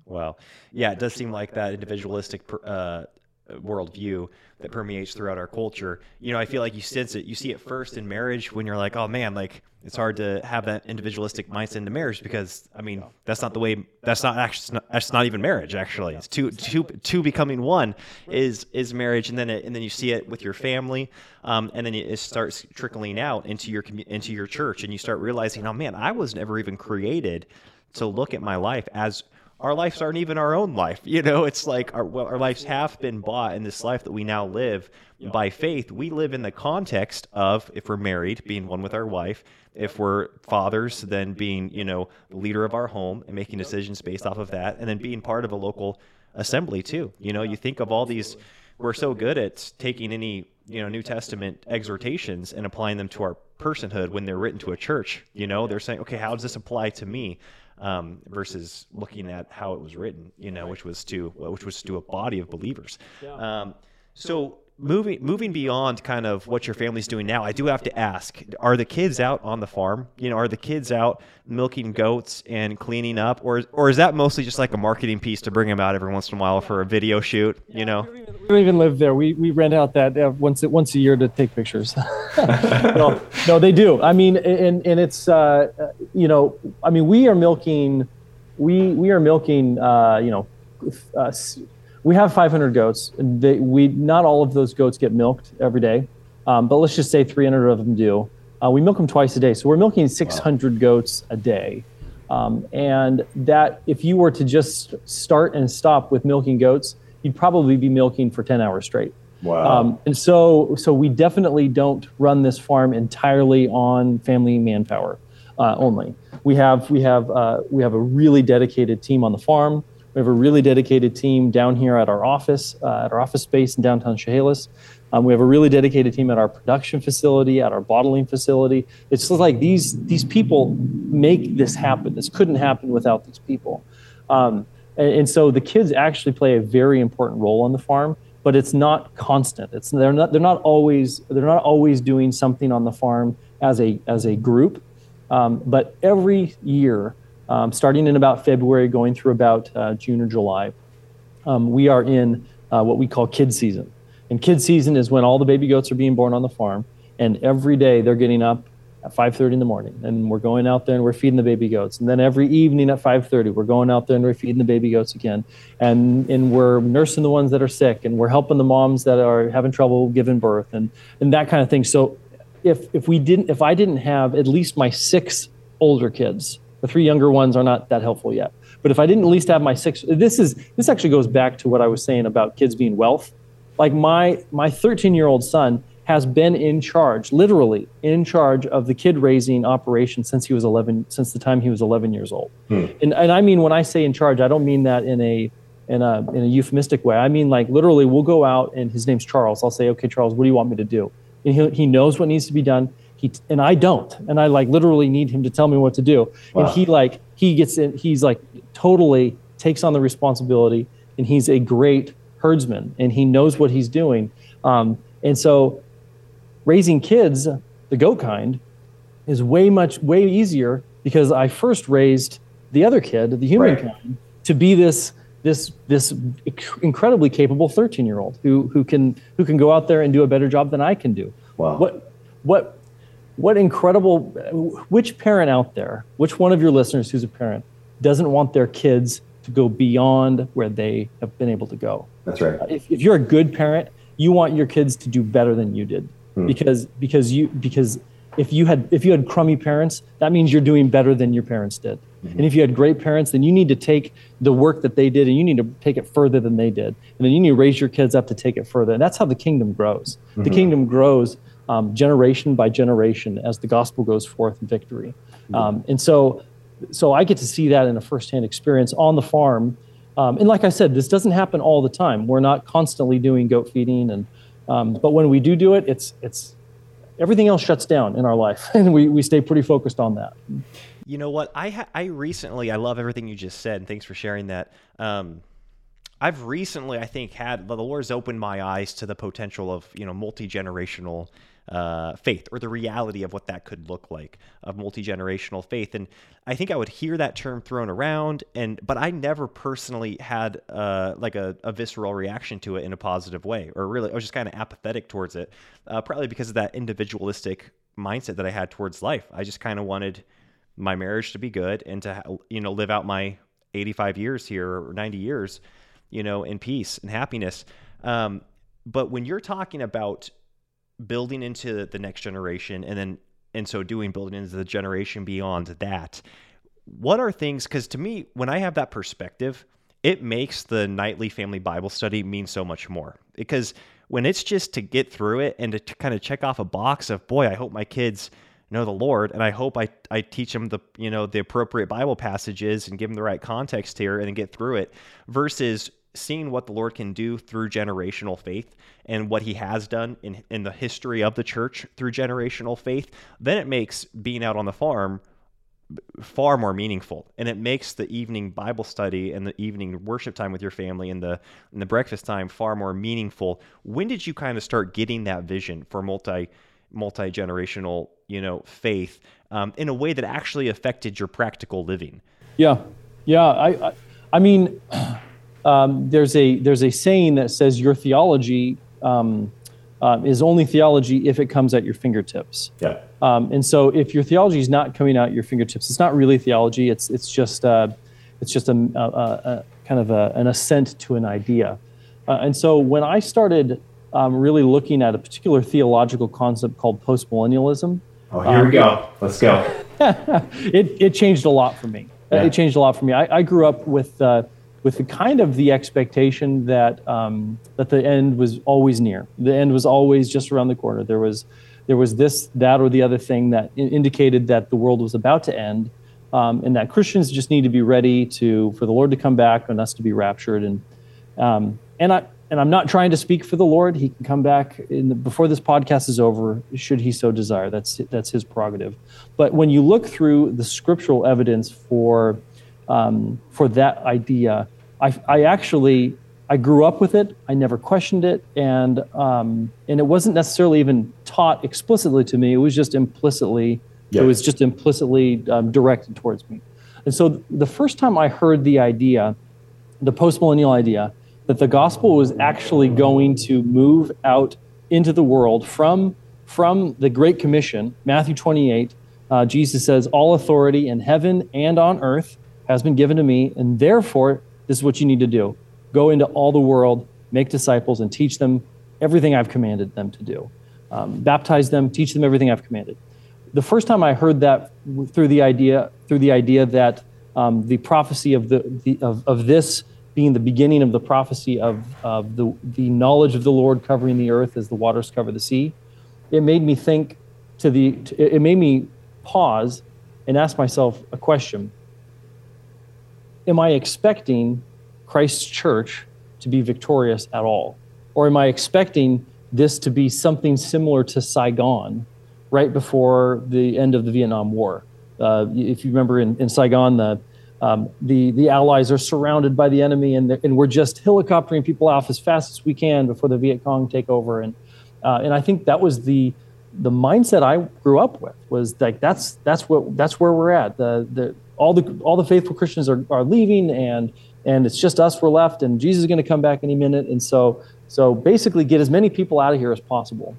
Wow. Yeah, it does seem like that individualistic uh, worldview that permeates throughout our culture. You know, I feel like you sense it. You see it first in marriage when you're like, oh man, like it's hard to have that individualistic mindset into marriage because I mean that's not the way. That's not actually. That's not even marriage. Actually, it's two two two becoming one is is marriage, and then it, and then you see it with your family, um, and then it starts trickling out into your into your church, and you start realizing, oh man, I was never even created to look at my life as our lives aren't even our own life. You know, it's like our, well, our lives have been bought in this life that we now live by faith. We live in the context of, if we're married, being one with our wife. If we're fathers, then being, you know, the leader of our home and making decisions based off of that. And then being part of a local assembly, too. You know, you think of all these, we're so good at taking any, you know, New Testament exhortations and applying them to our personhood when they're written to a church. You know, they're saying, okay, how does this apply to me? Um, versus looking at how it was written, you know, which was to which was to a body of believers. Um, so moving moving beyond kind of what your family's doing now, I do have to ask: Are the kids out on the farm? You know, are the kids out milking goats and cleaning up, or or is that mostly just like a marketing piece to bring them out every once in a while for a video shoot? You know, We don't even live there. We, we rent out that uh, once once a year to take pictures. [laughs] no, no, they do. I mean, and and it's uh, uh, you know, I mean, we are milking, we we are milking. Uh, you know, uh, we have 500 goats. and They, we not all of those goats get milked every day, um, but let's just say 300 of them do. Uh, we milk them twice a day, so we're milking 600 goats a day. Um, and that, if you were to just start and stop with milking goats, you'd probably be milking for 10 hours straight. Wow. Um, and so, so we definitely don't run this farm entirely on family manpower uh, only. We have we have uh, we have a really dedicated team on the farm. We have a really dedicated team down here at our office uh, at our office space in downtown Chehalis. Um, we have a really dedicated team at our production facility, at our bottling facility. It's just like these these people make this happen. This couldn't happen without these people. Um, and, and so the kids actually play a very important role on the farm, but it's not constant. It's they're not they're not always they're not always doing something on the farm as a as a group. Um, but every year, um, starting in about February, going through about uh, June or July, um, we are in uh, what we call kid season. And kid season is when all the baby goats are being born on the farm, and every day they're getting up at 5:30 in the morning, and we're going out there and we're feeding the baby goats. And then every evening at 5:30, we're going out there and we're feeding the baby goats again, and and we're nursing the ones that are sick, and we're helping the moms that are having trouble giving birth, and and that kind of thing. So, if if we didn't, if I didn't have at least my six older kids, the three younger ones are not that helpful yet. But if I didn't at least have my six, this is this actually goes back to what I was saying about kids being wealth. Like my my 13 year old son has been in charge, literally in charge of the kid raising operation since he was 11, since the time he was 11 years old. Hmm. And and I mean when I say in charge, I don't mean that in a in a in a euphemistic way. I mean like literally, we'll go out and his name's Charles. I'll say, okay, Charles, what do you want me to do? And he he knows what needs to be done. He and I don't, and I like literally need him to tell me what to do. Wow. And he like he gets in, he's like totally takes on the responsibility, and he's a great herdsman, and he knows what he's doing. Um, and so, raising kids, the goat kind, is way much way easier because I first raised the other kid, the human right. kind, to be this this this incredibly capable 13 year old who who can who can go out there and do a better job than I can do. Wow. What what what incredible which parent out there, which one of your listeners who's a parent doesn't want their kids to go beyond where they have been able to go? That's right. If, if you're a good parent, you want your kids to do better than you did hmm. because because you because if you had if you had crummy parents, that means you're doing better than your parents did. Mm-hmm. And if you had great parents, then you need to take the work that they did and you need to take it further than they did. And then you need to raise your kids up to take it further. And that's how the kingdom grows. Mm-hmm. The kingdom grows um, generation by generation as the gospel goes forth in victory. Um, and so, so I get to see that in a firsthand experience on the farm. Um, and like I said, this doesn't happen all the time. We're not constantly doing goat feeding, and um, but when we do do it, it's it's everything else shuts down in our life, [laughs] and we we stay pretty focused on that. You know what? I ha- I recently I love everything you just said, and thanks for sharing that. Um, I've recently I think had the Lord's opened my eyes to the potential of you know multi generational uh, faith or the reality of what that could look like of multi-generational faith. And i think i would hear that term thrown around and but i never personally had uh, like a, a, visceral reaction to it in a positive way or really i was just kind of apathetic towards it uh, probably because of that individualistic mindset that i had towards life. I just kind of wanted my marriage to be good and to you know live out my 85 years here or 90 years you know in peace and happiness. Um, but when you're talking about building into the next generation and then and so doing building into the generation beyond that what are things because to me when i have that perspective it makes the nightly family bible study mean so much more because when it's just to get through it and to, to kind of check off a box of boy i hope my kids know the Lord, and I hope I, I teach them the you know the appropriate Bible passages and give them the right context here, and get through it. Versus seeing what the Lord can do through generational faith and what He has done in in the history of the church through generational faith, then it makes being out on the farm far more meaningful and it makes the evening bible study and the evening worship time with your family and the and the breakfast time far more meaningful when did you kind of start getting that vision for multi multi generational, you know, faith um, in a way that actually affected your practical living. Yeah, yeah. I, I, I mean, um, there's a there's a saying that says your theology um, uh, is only theology if it comes at your fingertips. Yeah. Um, and so, if your theology is not coming out your fingertips, it's not really theology. It's it's just uh, it's just a, a, a kind of a, an assent to an idea. Uh, and so, when I started um, really looking at a particular theological concept called postmillennialism. Oh, here um, we go. Let's go. [laughs] it, it changed a lot for me. Yeah. It changed a lot for me. I, I grew up with uh, with the kind of the expectation that um, that the end was always near. The end was always just around the corner. There was there was this, that, or the other thing that indicated that the world was about to end, um, and that Christians just need to be ready to for the Lord to come back and us to be raptured. And um, and I and I'm not trying to speak for the Lord. He can come back the, before this podcast is over, should he so desire. That's that's his prerogative. But when you look through the scriptural evidence for um, for that idea, I, I, actually I grew up with it. I never questioned it, and um, and it wasn't necessarily even taught explicitly to me. It was just implicitly. It was just implicitly um, directed towards me. And so the first time I heard the idea, the postmillennial idea that the gospel was actually going to move out into the world from, from the Great Commission, Matthew 28. Uh, Jesus says, All authority in heaven and on earth has been given to me, and therefore, this is what you need to do go into all the world, make disciples, and teach them everything I've commanded them to do. Um, baptize them, teach them everything I've commanded. The first time I heard that through the idea, through the idea that um, the prophecy of, the, the of, of this being the beginning of the prophecy of, of the, the knowledge of the Lord covering the earth as the waters cover the sea, it made me think to the, it made me pause and ask myself a question Am I expecting Christ's church to be victorious at all? Or am I expecting this to be something similar to Saigon, right before the end of the Vietnam War. Uh, if you remember in, in Saigon, the, um, the, the Allies are surrounded by the enemy, and, and we're just helicoptering people off as fast as we can before the Viet Cong take over. And, uh, and I think that was the, the mindset I grew up with was like that's that's what that's where we're at. The the all the all the faithful Christians are, are leaving and and it's just us we're left and Jesus is going to come back any minute and so so basically get as many people out of here as possible.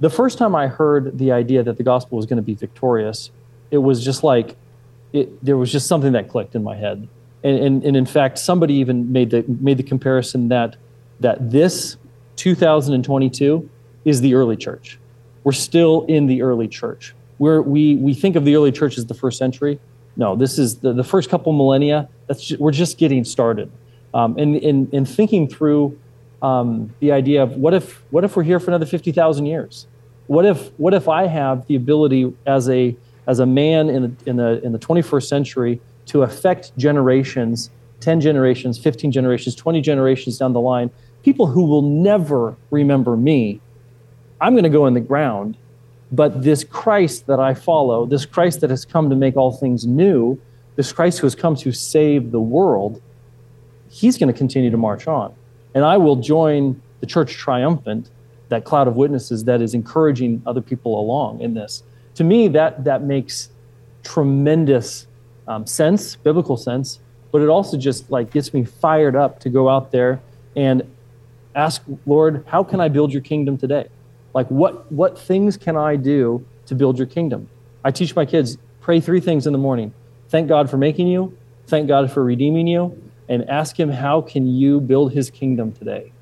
The first time I heard the idea that the gospel was going to be victorious, it was just like it, there was just something that clicked in my head. And, and, and in fact, somebody even made the made the comparison that that this 2022 is the early church we're still in the early church. We're, we, we think of the early church as the first century. No, this is the, the first couple millennia. That's just, we're just getting started. Um, and in, in thinking through um, the idea of what if, what if we're here for another 50,000 years? What if, what if I have the ability as a, as a man in the, in, the, in the 21st century to affect generations, 10 generations, 15 generations, 20 generations down the line, people who will never remember me I'm going to go in the ground, but this Christ that I follow, this Christ that has come to make all things new, this Christ who has come to save the world, he's going to continue to march on. And I will join the church triumphant, that cloud of witnesses that is encouraging other people along in this. To me, that, that makes tremendous um, sense, biblical sense, but it also just like gets me fired up to go out there and ask, Lord, how can I build your kingdom today? Like, what, what things can I do to build your kingdom? I teach my kids pray three things in the morning thank God for making you, thank God for redeeming you, and ask Him, how can you build His kingdom today?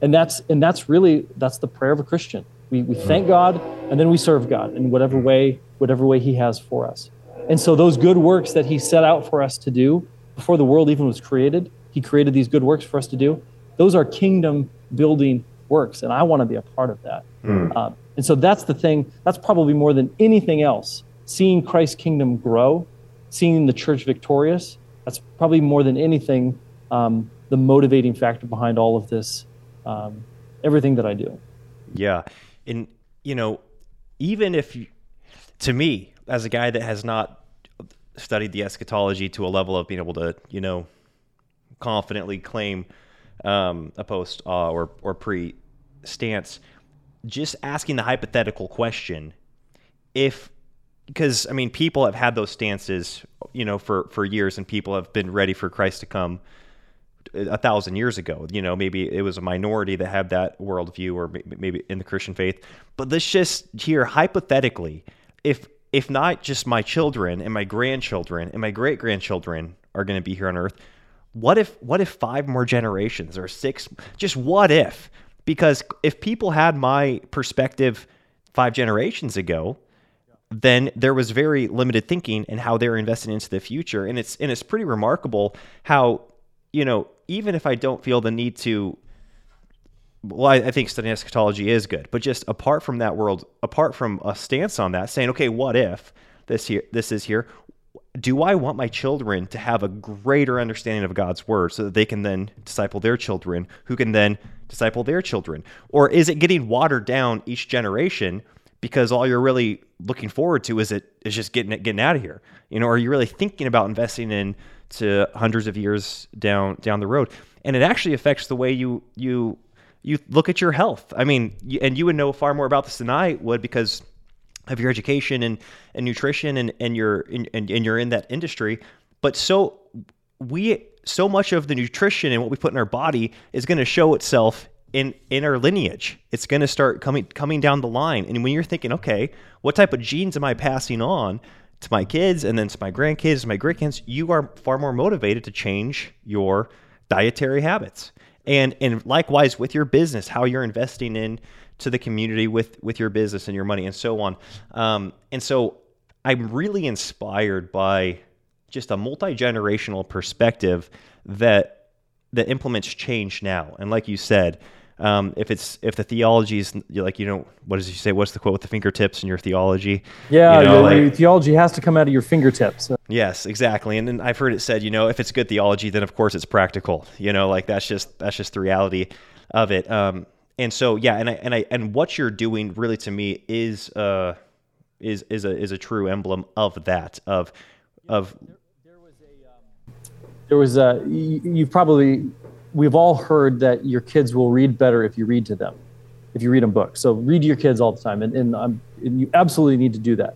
And that's, and that's really that's the prayer of a Christian. We, we thank God and then we serve God in whatever way, whatever way He has for us. And so those good works that He set out for us to do before the world even was created, He created these good works for us to do. Those are kingdom building works, and I want to be a part of that. Mm. Uh, and so that's the thing. That's probably more than anything else. Seeing Christ's kingdom grow, seeing the church victorious. That's probably more than anything um, the motivating factor behind all of this, um, everything that I do. Yeah, and you know, even if you, to me, as a guy that has not studied the eschatology to a level of being able to, you know, confidently claim um, a post uh, or or pre stance, just asking the hypothetical question, if because I mean people have had those stances, you know, for for years, and people have been ready for Christ to come a thousand years ago. You know, maybe it was a minority that had that worldview, or maybe in the Christian faith. But let's just here hypothetically, if if not just my children and my grandchildren and my great grandchildren are going to be here on Earth, what if what if five more generations or six just what if because if people had my perspective five generations ago then there was very limited thinking in how they're investing into the future and it's and it's pretty remarkable how you know even if i don't feel the need to well, I, I, think studying eschatology is good, but just apart from that world, apart from a stance on that, saying, okay, what if this here, this is here? Do I want my children to have a greater understanding of God's word so that they can then disciple their children, who can then disciple their children? Or is it getting watered down each generation because all you're really looking forward to is it is just getting it getting out of here? You know, are you really thinking about investing in to hundreds of years down down the road? And it actually affects the way you you you look at your health. I mean, and you would know far more about this than I would because of your education and, and nutrition and, and you're and, and you're in that industry. But so we so much of the nutrition and what we put in our body is going to show itself in in our lineage. It's going to start coming coming down the line. And when you're thinking, okay, what type of genes am I passing on to my kids and then to my grandkids, my great kids, you are far more motivated to change your dietary habits. And and likewise with your business, how you're investing in to the community with with your business and your money and so on. Um, and so I'm really inspired by just a multi generational perspective that that implements change now. And like you said, um, if it's if the theology is like you know what does he say? What's the quote with the fingertips and your theology? Yeah, you know, your, like, theology has to come out of your fingertips. Yes, exactly. And then I've heard it said, you know, if it's good theology, then of course it's practical. You know, like that's just that's just the reality of it. Um, and so yeah and i and i and what you're doing really to me is uh is is a is a true emblem of that of of there was a you've probably we've all heard that your kids will read better if you read to them if you read them books. So read to your kids all the time and, and, and you absolutely need to do that.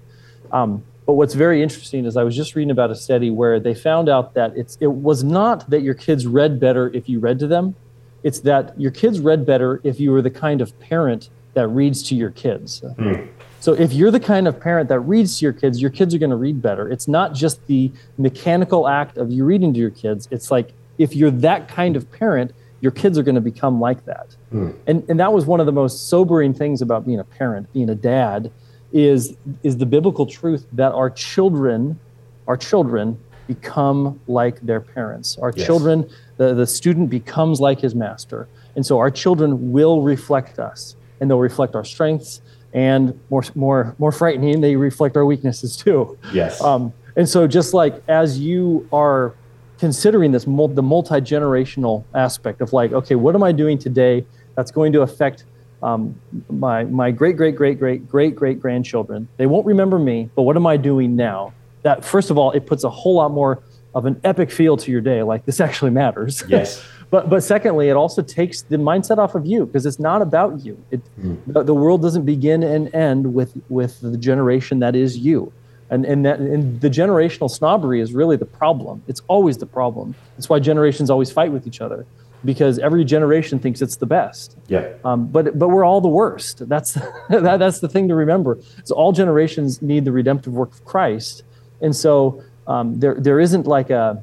Um, but what's very interesting is i was just reading about a study where they found out that it's it was not that your kids read better if you read to them it's that your kids read better if you were the kind of parent that reads to your kids mm. So if you're the kind of parent that reads to your kids, your kids are going to read better. It's not just the mechanical act of you reading to your kids. It's like if you're that kind of parent, your kids are going to become like that. Mm. And and that was one of the most sobering things about being a parent, being a dad, is is the biblical truth that our children, our children become like their parents. Our yes. children, the, the student becomes like his master. And so our children will reflect us and they'll reflect our strengths and more more more frightening they reflect our weaknesses too. Yes. Um, and so just like as you are considering this the multi-generational aspect of like okay what am i doing today that's going to affect um, my my great great great great great great grandchildren? They won't remember me but what am i doing now? That first of all it puts a whole lot more of an epic feel to your day like this actually matters [laughs] yes but but secondly, it also takes the mindset off of you because it's not about you. It, mm. the, the, world doesn't begin and end with with the generation that is you, and and that and the generational snobbery is really the problem. It's always the problem. It's why generations always fight with each other because every generation thinks it's the best. Yeah. Um, but but we're all the worst. That's [laughs] that, that's the thing to remember. So all generations need the redemptive work of Christ, and so um, there there isn't like a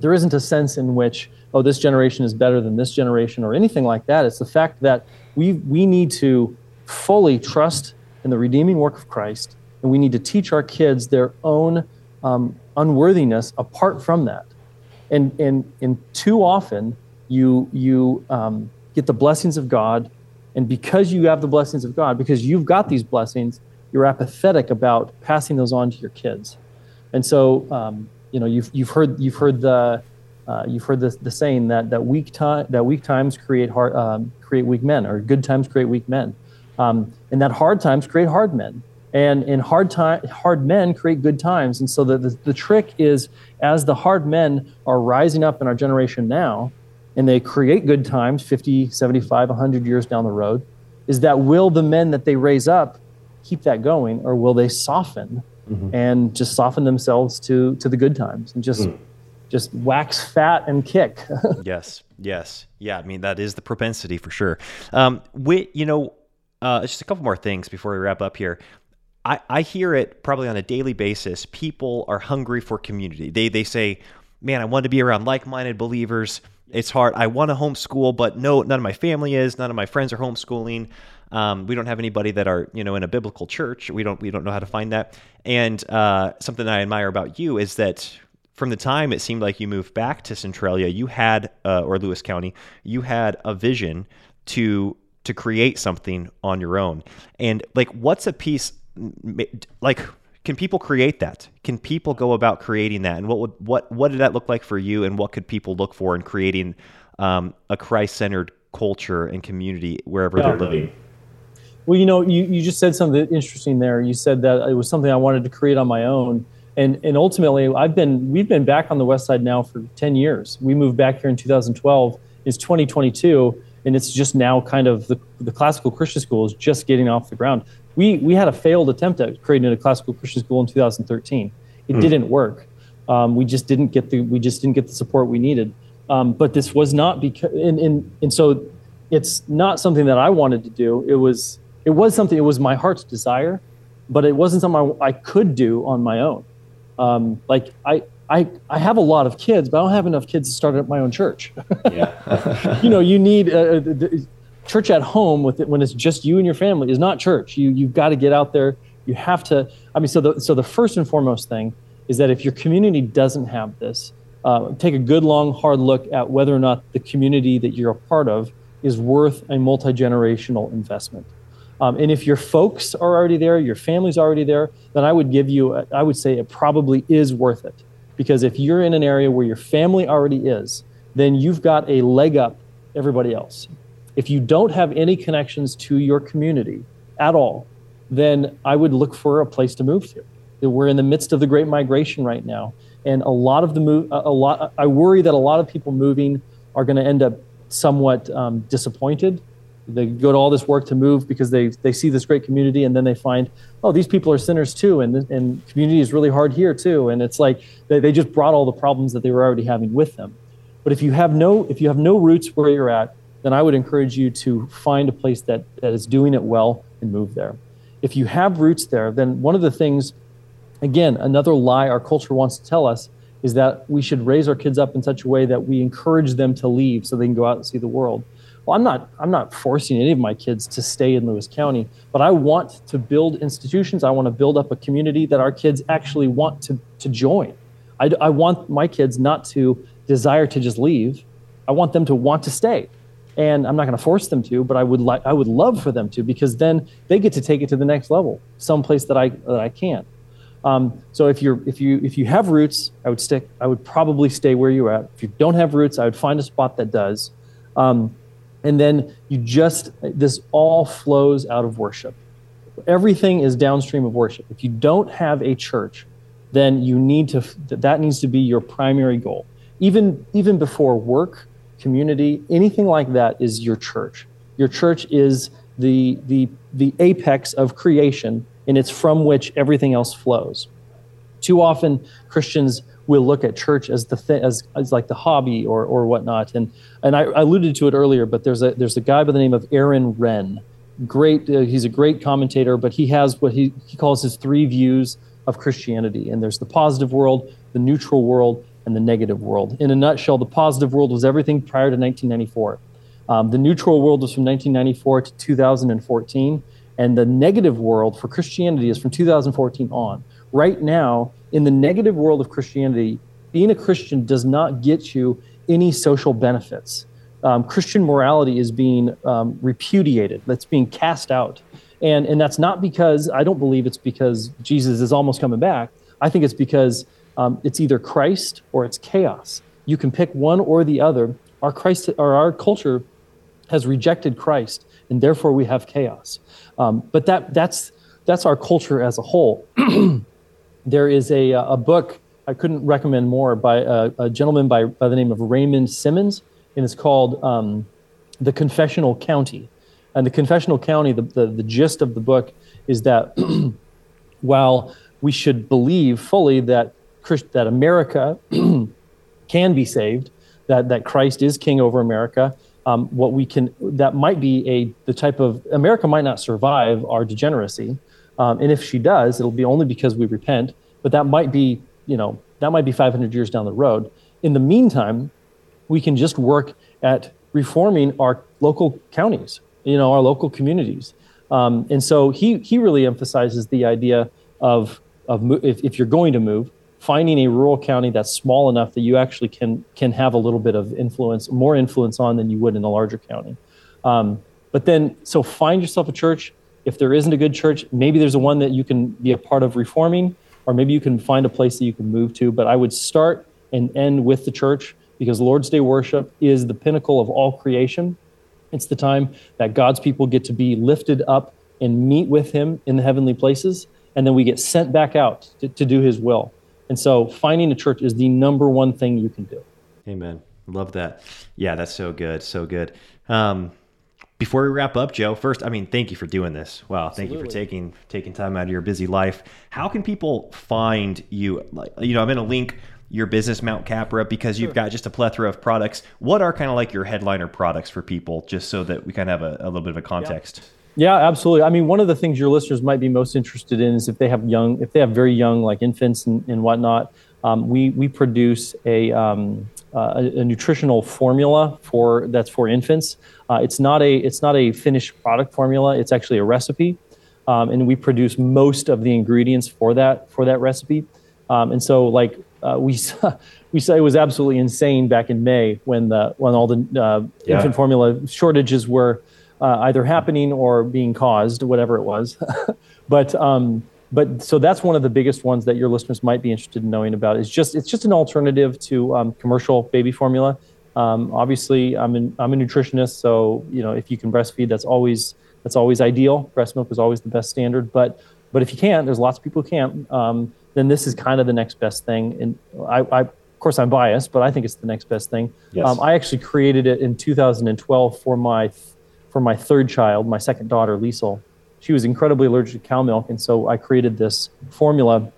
there isn't a sense in which oh, this generation is better than this generation or anything like that. It's the fact that we, we need to fully trust in the redeeming work of Christ, and we need to teach our kids their own um, unworthiness apart from that. And, and, and too often, you, you um, get the blessings of God, and because you have the blessings of God, because you've got these blessings, you're apathetic about passing those on to your kids. And so, um, you know, you've, you've heard, you've heard the, uh, you've heard the, the saying that that weak time that weak times create hard um, create weak men, or good times create weak men, um, and that hard times create hard men, and in hard time hard men create good times. And so the, the the trick is as the hard men are rising up in our generation now, and they create good times 50, 75, 100 years down the road, is that will the men that they raise up keep that going, or will they soften mm-hmm. and just soften themselves to to the good times and just mm just wax fat and kick. [laughs] yes, yes, yeah. I mean that is the propensity for sure. Um, we, you know, uh, just a couple more things before we wrap up here. I, I hear it probably on a daily basis. People are hungry for community. They they say, "Man, I want to be around like-minded believers." It's hard. I want to homeschool, but no, none of my family is. None of my friends are homeschooling. Um, we don't have anybody that are you know in a biblical church. We don't we don't know how to find that. And uh, something I admire about you is that from the time it seemed like you moved back to Centralia, you had, uh, or Lewis County, you had a vision to to create something on your own. And like, what's a piece? Like, can people create that? Can people go about creating that? And what would what what did that look like for you? And what could people look for in creating um, a Christ centered culture and community wherever yeah. they're living? Well, you know, you, you just said something interesting there. You said that it was something I wanted to create on my own and and ultimately i've been we've been back on the west side now for 10 years we moved back here in 2012 it's 2022 and it's just now kind of the, the classical christian school is just getting off the ground we we had a failed attempt at creating a classical christian school in 2013 it mm. didn't work um, we just didn't get the we just didn't get the support we needed um, but this was not because and, and and so it's not something that i wanted to do it was it was something it was my heart's desire but it wasn't something I, I could do on my own um, like I, I, I have a lot of kids, but I don't have enough kids to start up my own church. yeah. [laughs] you know, you need a, a, church at home with it when it's just you and your family is not church. You, you've got to get out there. You have to, I mean, so the, so the first and foremost thing is that if your community doesn't have this, uh, take a good, long, hard look at whether or not the community that you're a part of is worth a multi-generational investment. Um, and if your folks are already there, your family's already there, then I would give you, I would say it probably is worth it. Because if you're in an area where your family already is, then you've got a leg up everybody else. If you don't have any connections to your community at all, then I would look for a place to move to. We're in the midst of the great migration right now. And a lot of the move, a lot, I worry that a lot of people moving are going to end up somewhat um, disappointed. They go to all this work to move because they, they see this great community and then they find, oh, these people are sinners too. And, and community is really hard here too. And it's like they, they just brought all the problems that they were already having with them. But if you have no, if you have no roots where you're at, then I would encourage you to find a place that, that is doing it well and move there. If you have roots there, then one of the things, again, another lie our culture wants to tell us is that we should raise our kids up in such a way that we encourage them to leave so they can go out and see the world. Well, I'm not I'm not forcing any of my kids to stay in Lewis County, but I want to build institutions. I want to build up a community that our kids actually want to to join. I, I want my kids not to desire to just leave. I want them to want to stay and I'm not going to force them to, but I would like I would love for them to because then they get to take it to the next level, someplace that I that I can't. Um, so if you're if you if you have roots, I would stick. I would probably stay where you're at. If you don't have roots, I would find a spot that does, um, and then you just this all flows out of worship. Everything is downstream of worship. If you don't have a church, then you need to that needs to be your primary goal. Even even before work community, anything like that is your church. Your church is the, the, the apex of creation, and it's from which everything else flows. Too often, Christians will look at church as the th- as, as like the hobby or, or whatnot. And, and I, I alluded to it earlier, but there's a, there's a guy by the name of Aaron Renn. Great, uh, he's a great commentator, but he has what he, he calls his three views of Christianity. And there's the positive world, the neutral world, and the negative world. In a nutshell, the positive world was everything prior to 1994. Um, the neutral world was from 1994 to 2014, and the negative world for Christianity is from 2014 on. Right now, in the negative world of Christianity, being a Christian does not get you any social benefits. Um, Christian morality is being um, repudiated, that's being cast out. And, and that's not because, I don't believe it's because Jesus is almost coming back. I think it's because um, it's either Christ or it's chaos. You can pick one or the other. Our Christ or our culture has rejected Christ, and therefore we have chaos. Um, but that that's that's our culture as a whole. [clears throat] there is a a book I couldn't recommend more by a, a, gentleman by by the name of Raymond Simmons, and it's called um, "The Confessional County." And the Confessional County, the, the, the gist of the book is that [clears throat] while we should believe fully that that America [clears throat] can be saved, that, that Christ is king over America. Um, what we can that might be a the type of America might not survive our degeneracy, um, and if she does, it'll be only because we repent. But that might be you know that might be 500 years down the road. In the meantime, we can just work at reforming our local counties, you know, our local communities. Um, and so he he really emphasizes the idea of of if, if you're going to move, finding a rural county that's small enough that you actually can can have a little bit of influence, more influence on than you would in a larger county. Um, but then, so find yourself a church. If there isn't a good church, maybe there's a one that you can be a part of reforming, or maybe you can find a place that you can move to. But I would start and end with the church because Lord's Day worship is the pinnacle of all creation. It's the time that God's people get to be lifted up and meet with Him in the heavenly places, and then we get sent back out to, to do His will. And so finding a church is the number one thing you can do. Amen. Love that. Yeah, that's so good. So good. Um, before we wrap up, Joe, first, I mean, thank you for doing this. Wow, thank you for taking taking time out of your busy life. How can people find you? Like, you know, I'm going to link your business Mount Capra because you've got just a plethora of products. What are kind of like your headliner products for people, just so that we kind of have a, a little bit of a context? Yeah. Yeah, absolutely. I mean, one of the things your listeners might be most interested in is if they have young, if they have very young, like infants and, and whatnot. Um, we we produce a, um, uh, a, a nutritional formula for that's for infants. Uh, it's not a it's not a finished product formula. It's actually a recipe, um, and we produce most of the ingredients for that for that recipe. Um, and so, like uh, we [laughs] saw, we saw it was absolutely insane back in May when the when all the uh, yeah. infant formula shortages were uh, either happening or being caused, whatever it was. [laughs] but um, but so that's one of the biggest ones that your listeners might be interested in knowing about. Is just it's just an alternative to um, commercial baby formula. Um, obviously, I'm an, I'm a nutritionist, so you know if you can breastfeed, that's always That's always ideal. Breast milk is always the best standard. But but if you can't, there's lots of people who can't. Um, then this is kind of the next best thing. And I, I, of course, I'm biased, but I think it's the next best thing. Yes. Um, I actually created it in 2012 for my for my third child, my second daughter, Liesel. She was incredibly allergic to cow milk, and so I created this formula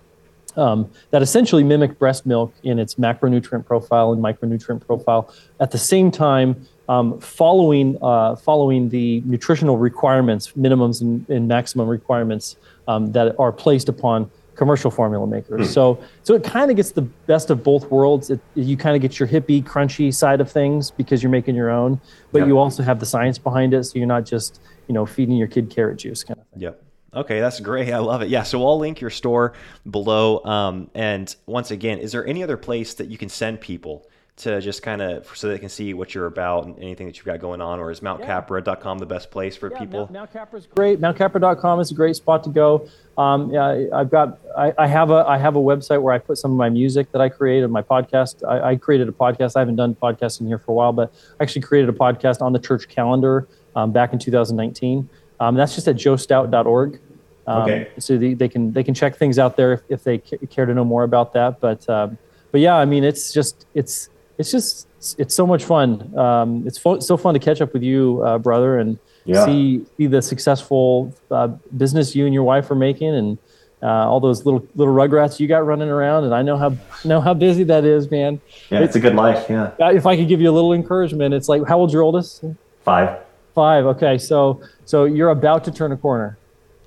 um, that essentially mimicked breast milk in its macronutrient profile and micronutrient profile. At the same time, um, following uh, following the nutritional requirements, minimums and, and maximum requirements um, that are placed upon commercial formula makers. So so it kind of gets the best of both worlds. It, you kind of get your hippie, crunchy side of things because you're making your own, but Yep. you also have the science behind it. So you're not just you know feeding your kid carrot juice kind of thing. Yep. Okay, that's great. I love it. Yeah, so I'll link your store below. Um, and once again, is there any other place that you can send people to just kind of so they can see what you're about and anything that you've got going on, or is mountcapra.com the best place for Yeah, people? Mount, Mount Capra's great. MountCapra.com is a great spot to go. Um, yeah, I've got I, I have a I have a website where I put some of my music that I created, my podcast. I, I created a podcast. I haven't done podcasting here for a while, but I actually created a podcast on the church calendar um, back in 2019. Um, that's just at joestout.org. Um, Okay. So the, they can they can check things out there if, if they ca- care to know more about that. But um, but yeah, I mean, it's just it's it's just it's so much fun. Um, it's fo- so fun to catch up with you, uh, brother, and Yeah. see see the successful uh, business you and your wife are making, and uh, all those little little rugrats you got running around. And I know how [laughs] know how busy that is, man. Yeah, it's a good life. Yeah. Uh, If I could give you a little encouragement, it's like, how old's your oldest? Five. Five. Okay, so so you're about to turn a corner.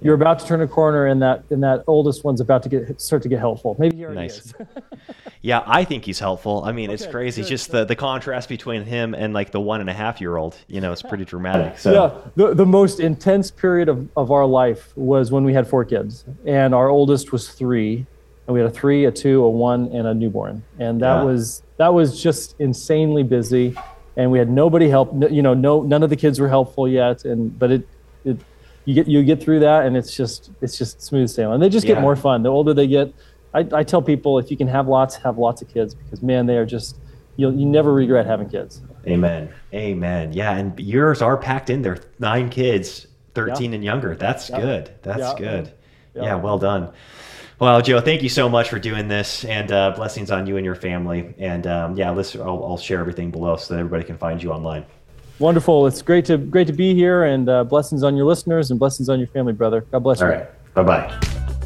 You're about to turn a corner, and that and that oldest one's about to get start to get helpful. Maybe he already Nice. is. [laughs] Yeah, I think he's helpful. I mean, it's crazy. good, Just the, the contrast between him and like the one and a half year old, you know, it's pretty [laughs] dramatic. So yeah, the, the most intense period of, of our life was when we had four kids, and our oldest was three, and we had a three, a two, a one, and a newborn, and that Yeah. was that was just insanely busy, and we had nobody help. You know, no none of the kids were helpful yet, and but it it you get you get through that, and it's just it's just smooth sailing. They just Yeah. get more fun the older they get. I, I tell people if you can have lots, have lots of kids because man, they are just you'll you never regret having kids. amen. Amen. Yeah, and yours are packed in there. Nine kids, 13 and younger. That's Yeah. good. That's Yeah. good. Yeah. Yeah. well done. Well, Joe, thank you so much for doing this, and uh, blessings on you and your family. And um, yeah, listen, I'll, I'll share everything below so that everybody can find you online. Wonderful. It's great to great to be here, and uh, blessings on your listeners and blessings on your family, brother. God bless All you. right. Bye bye.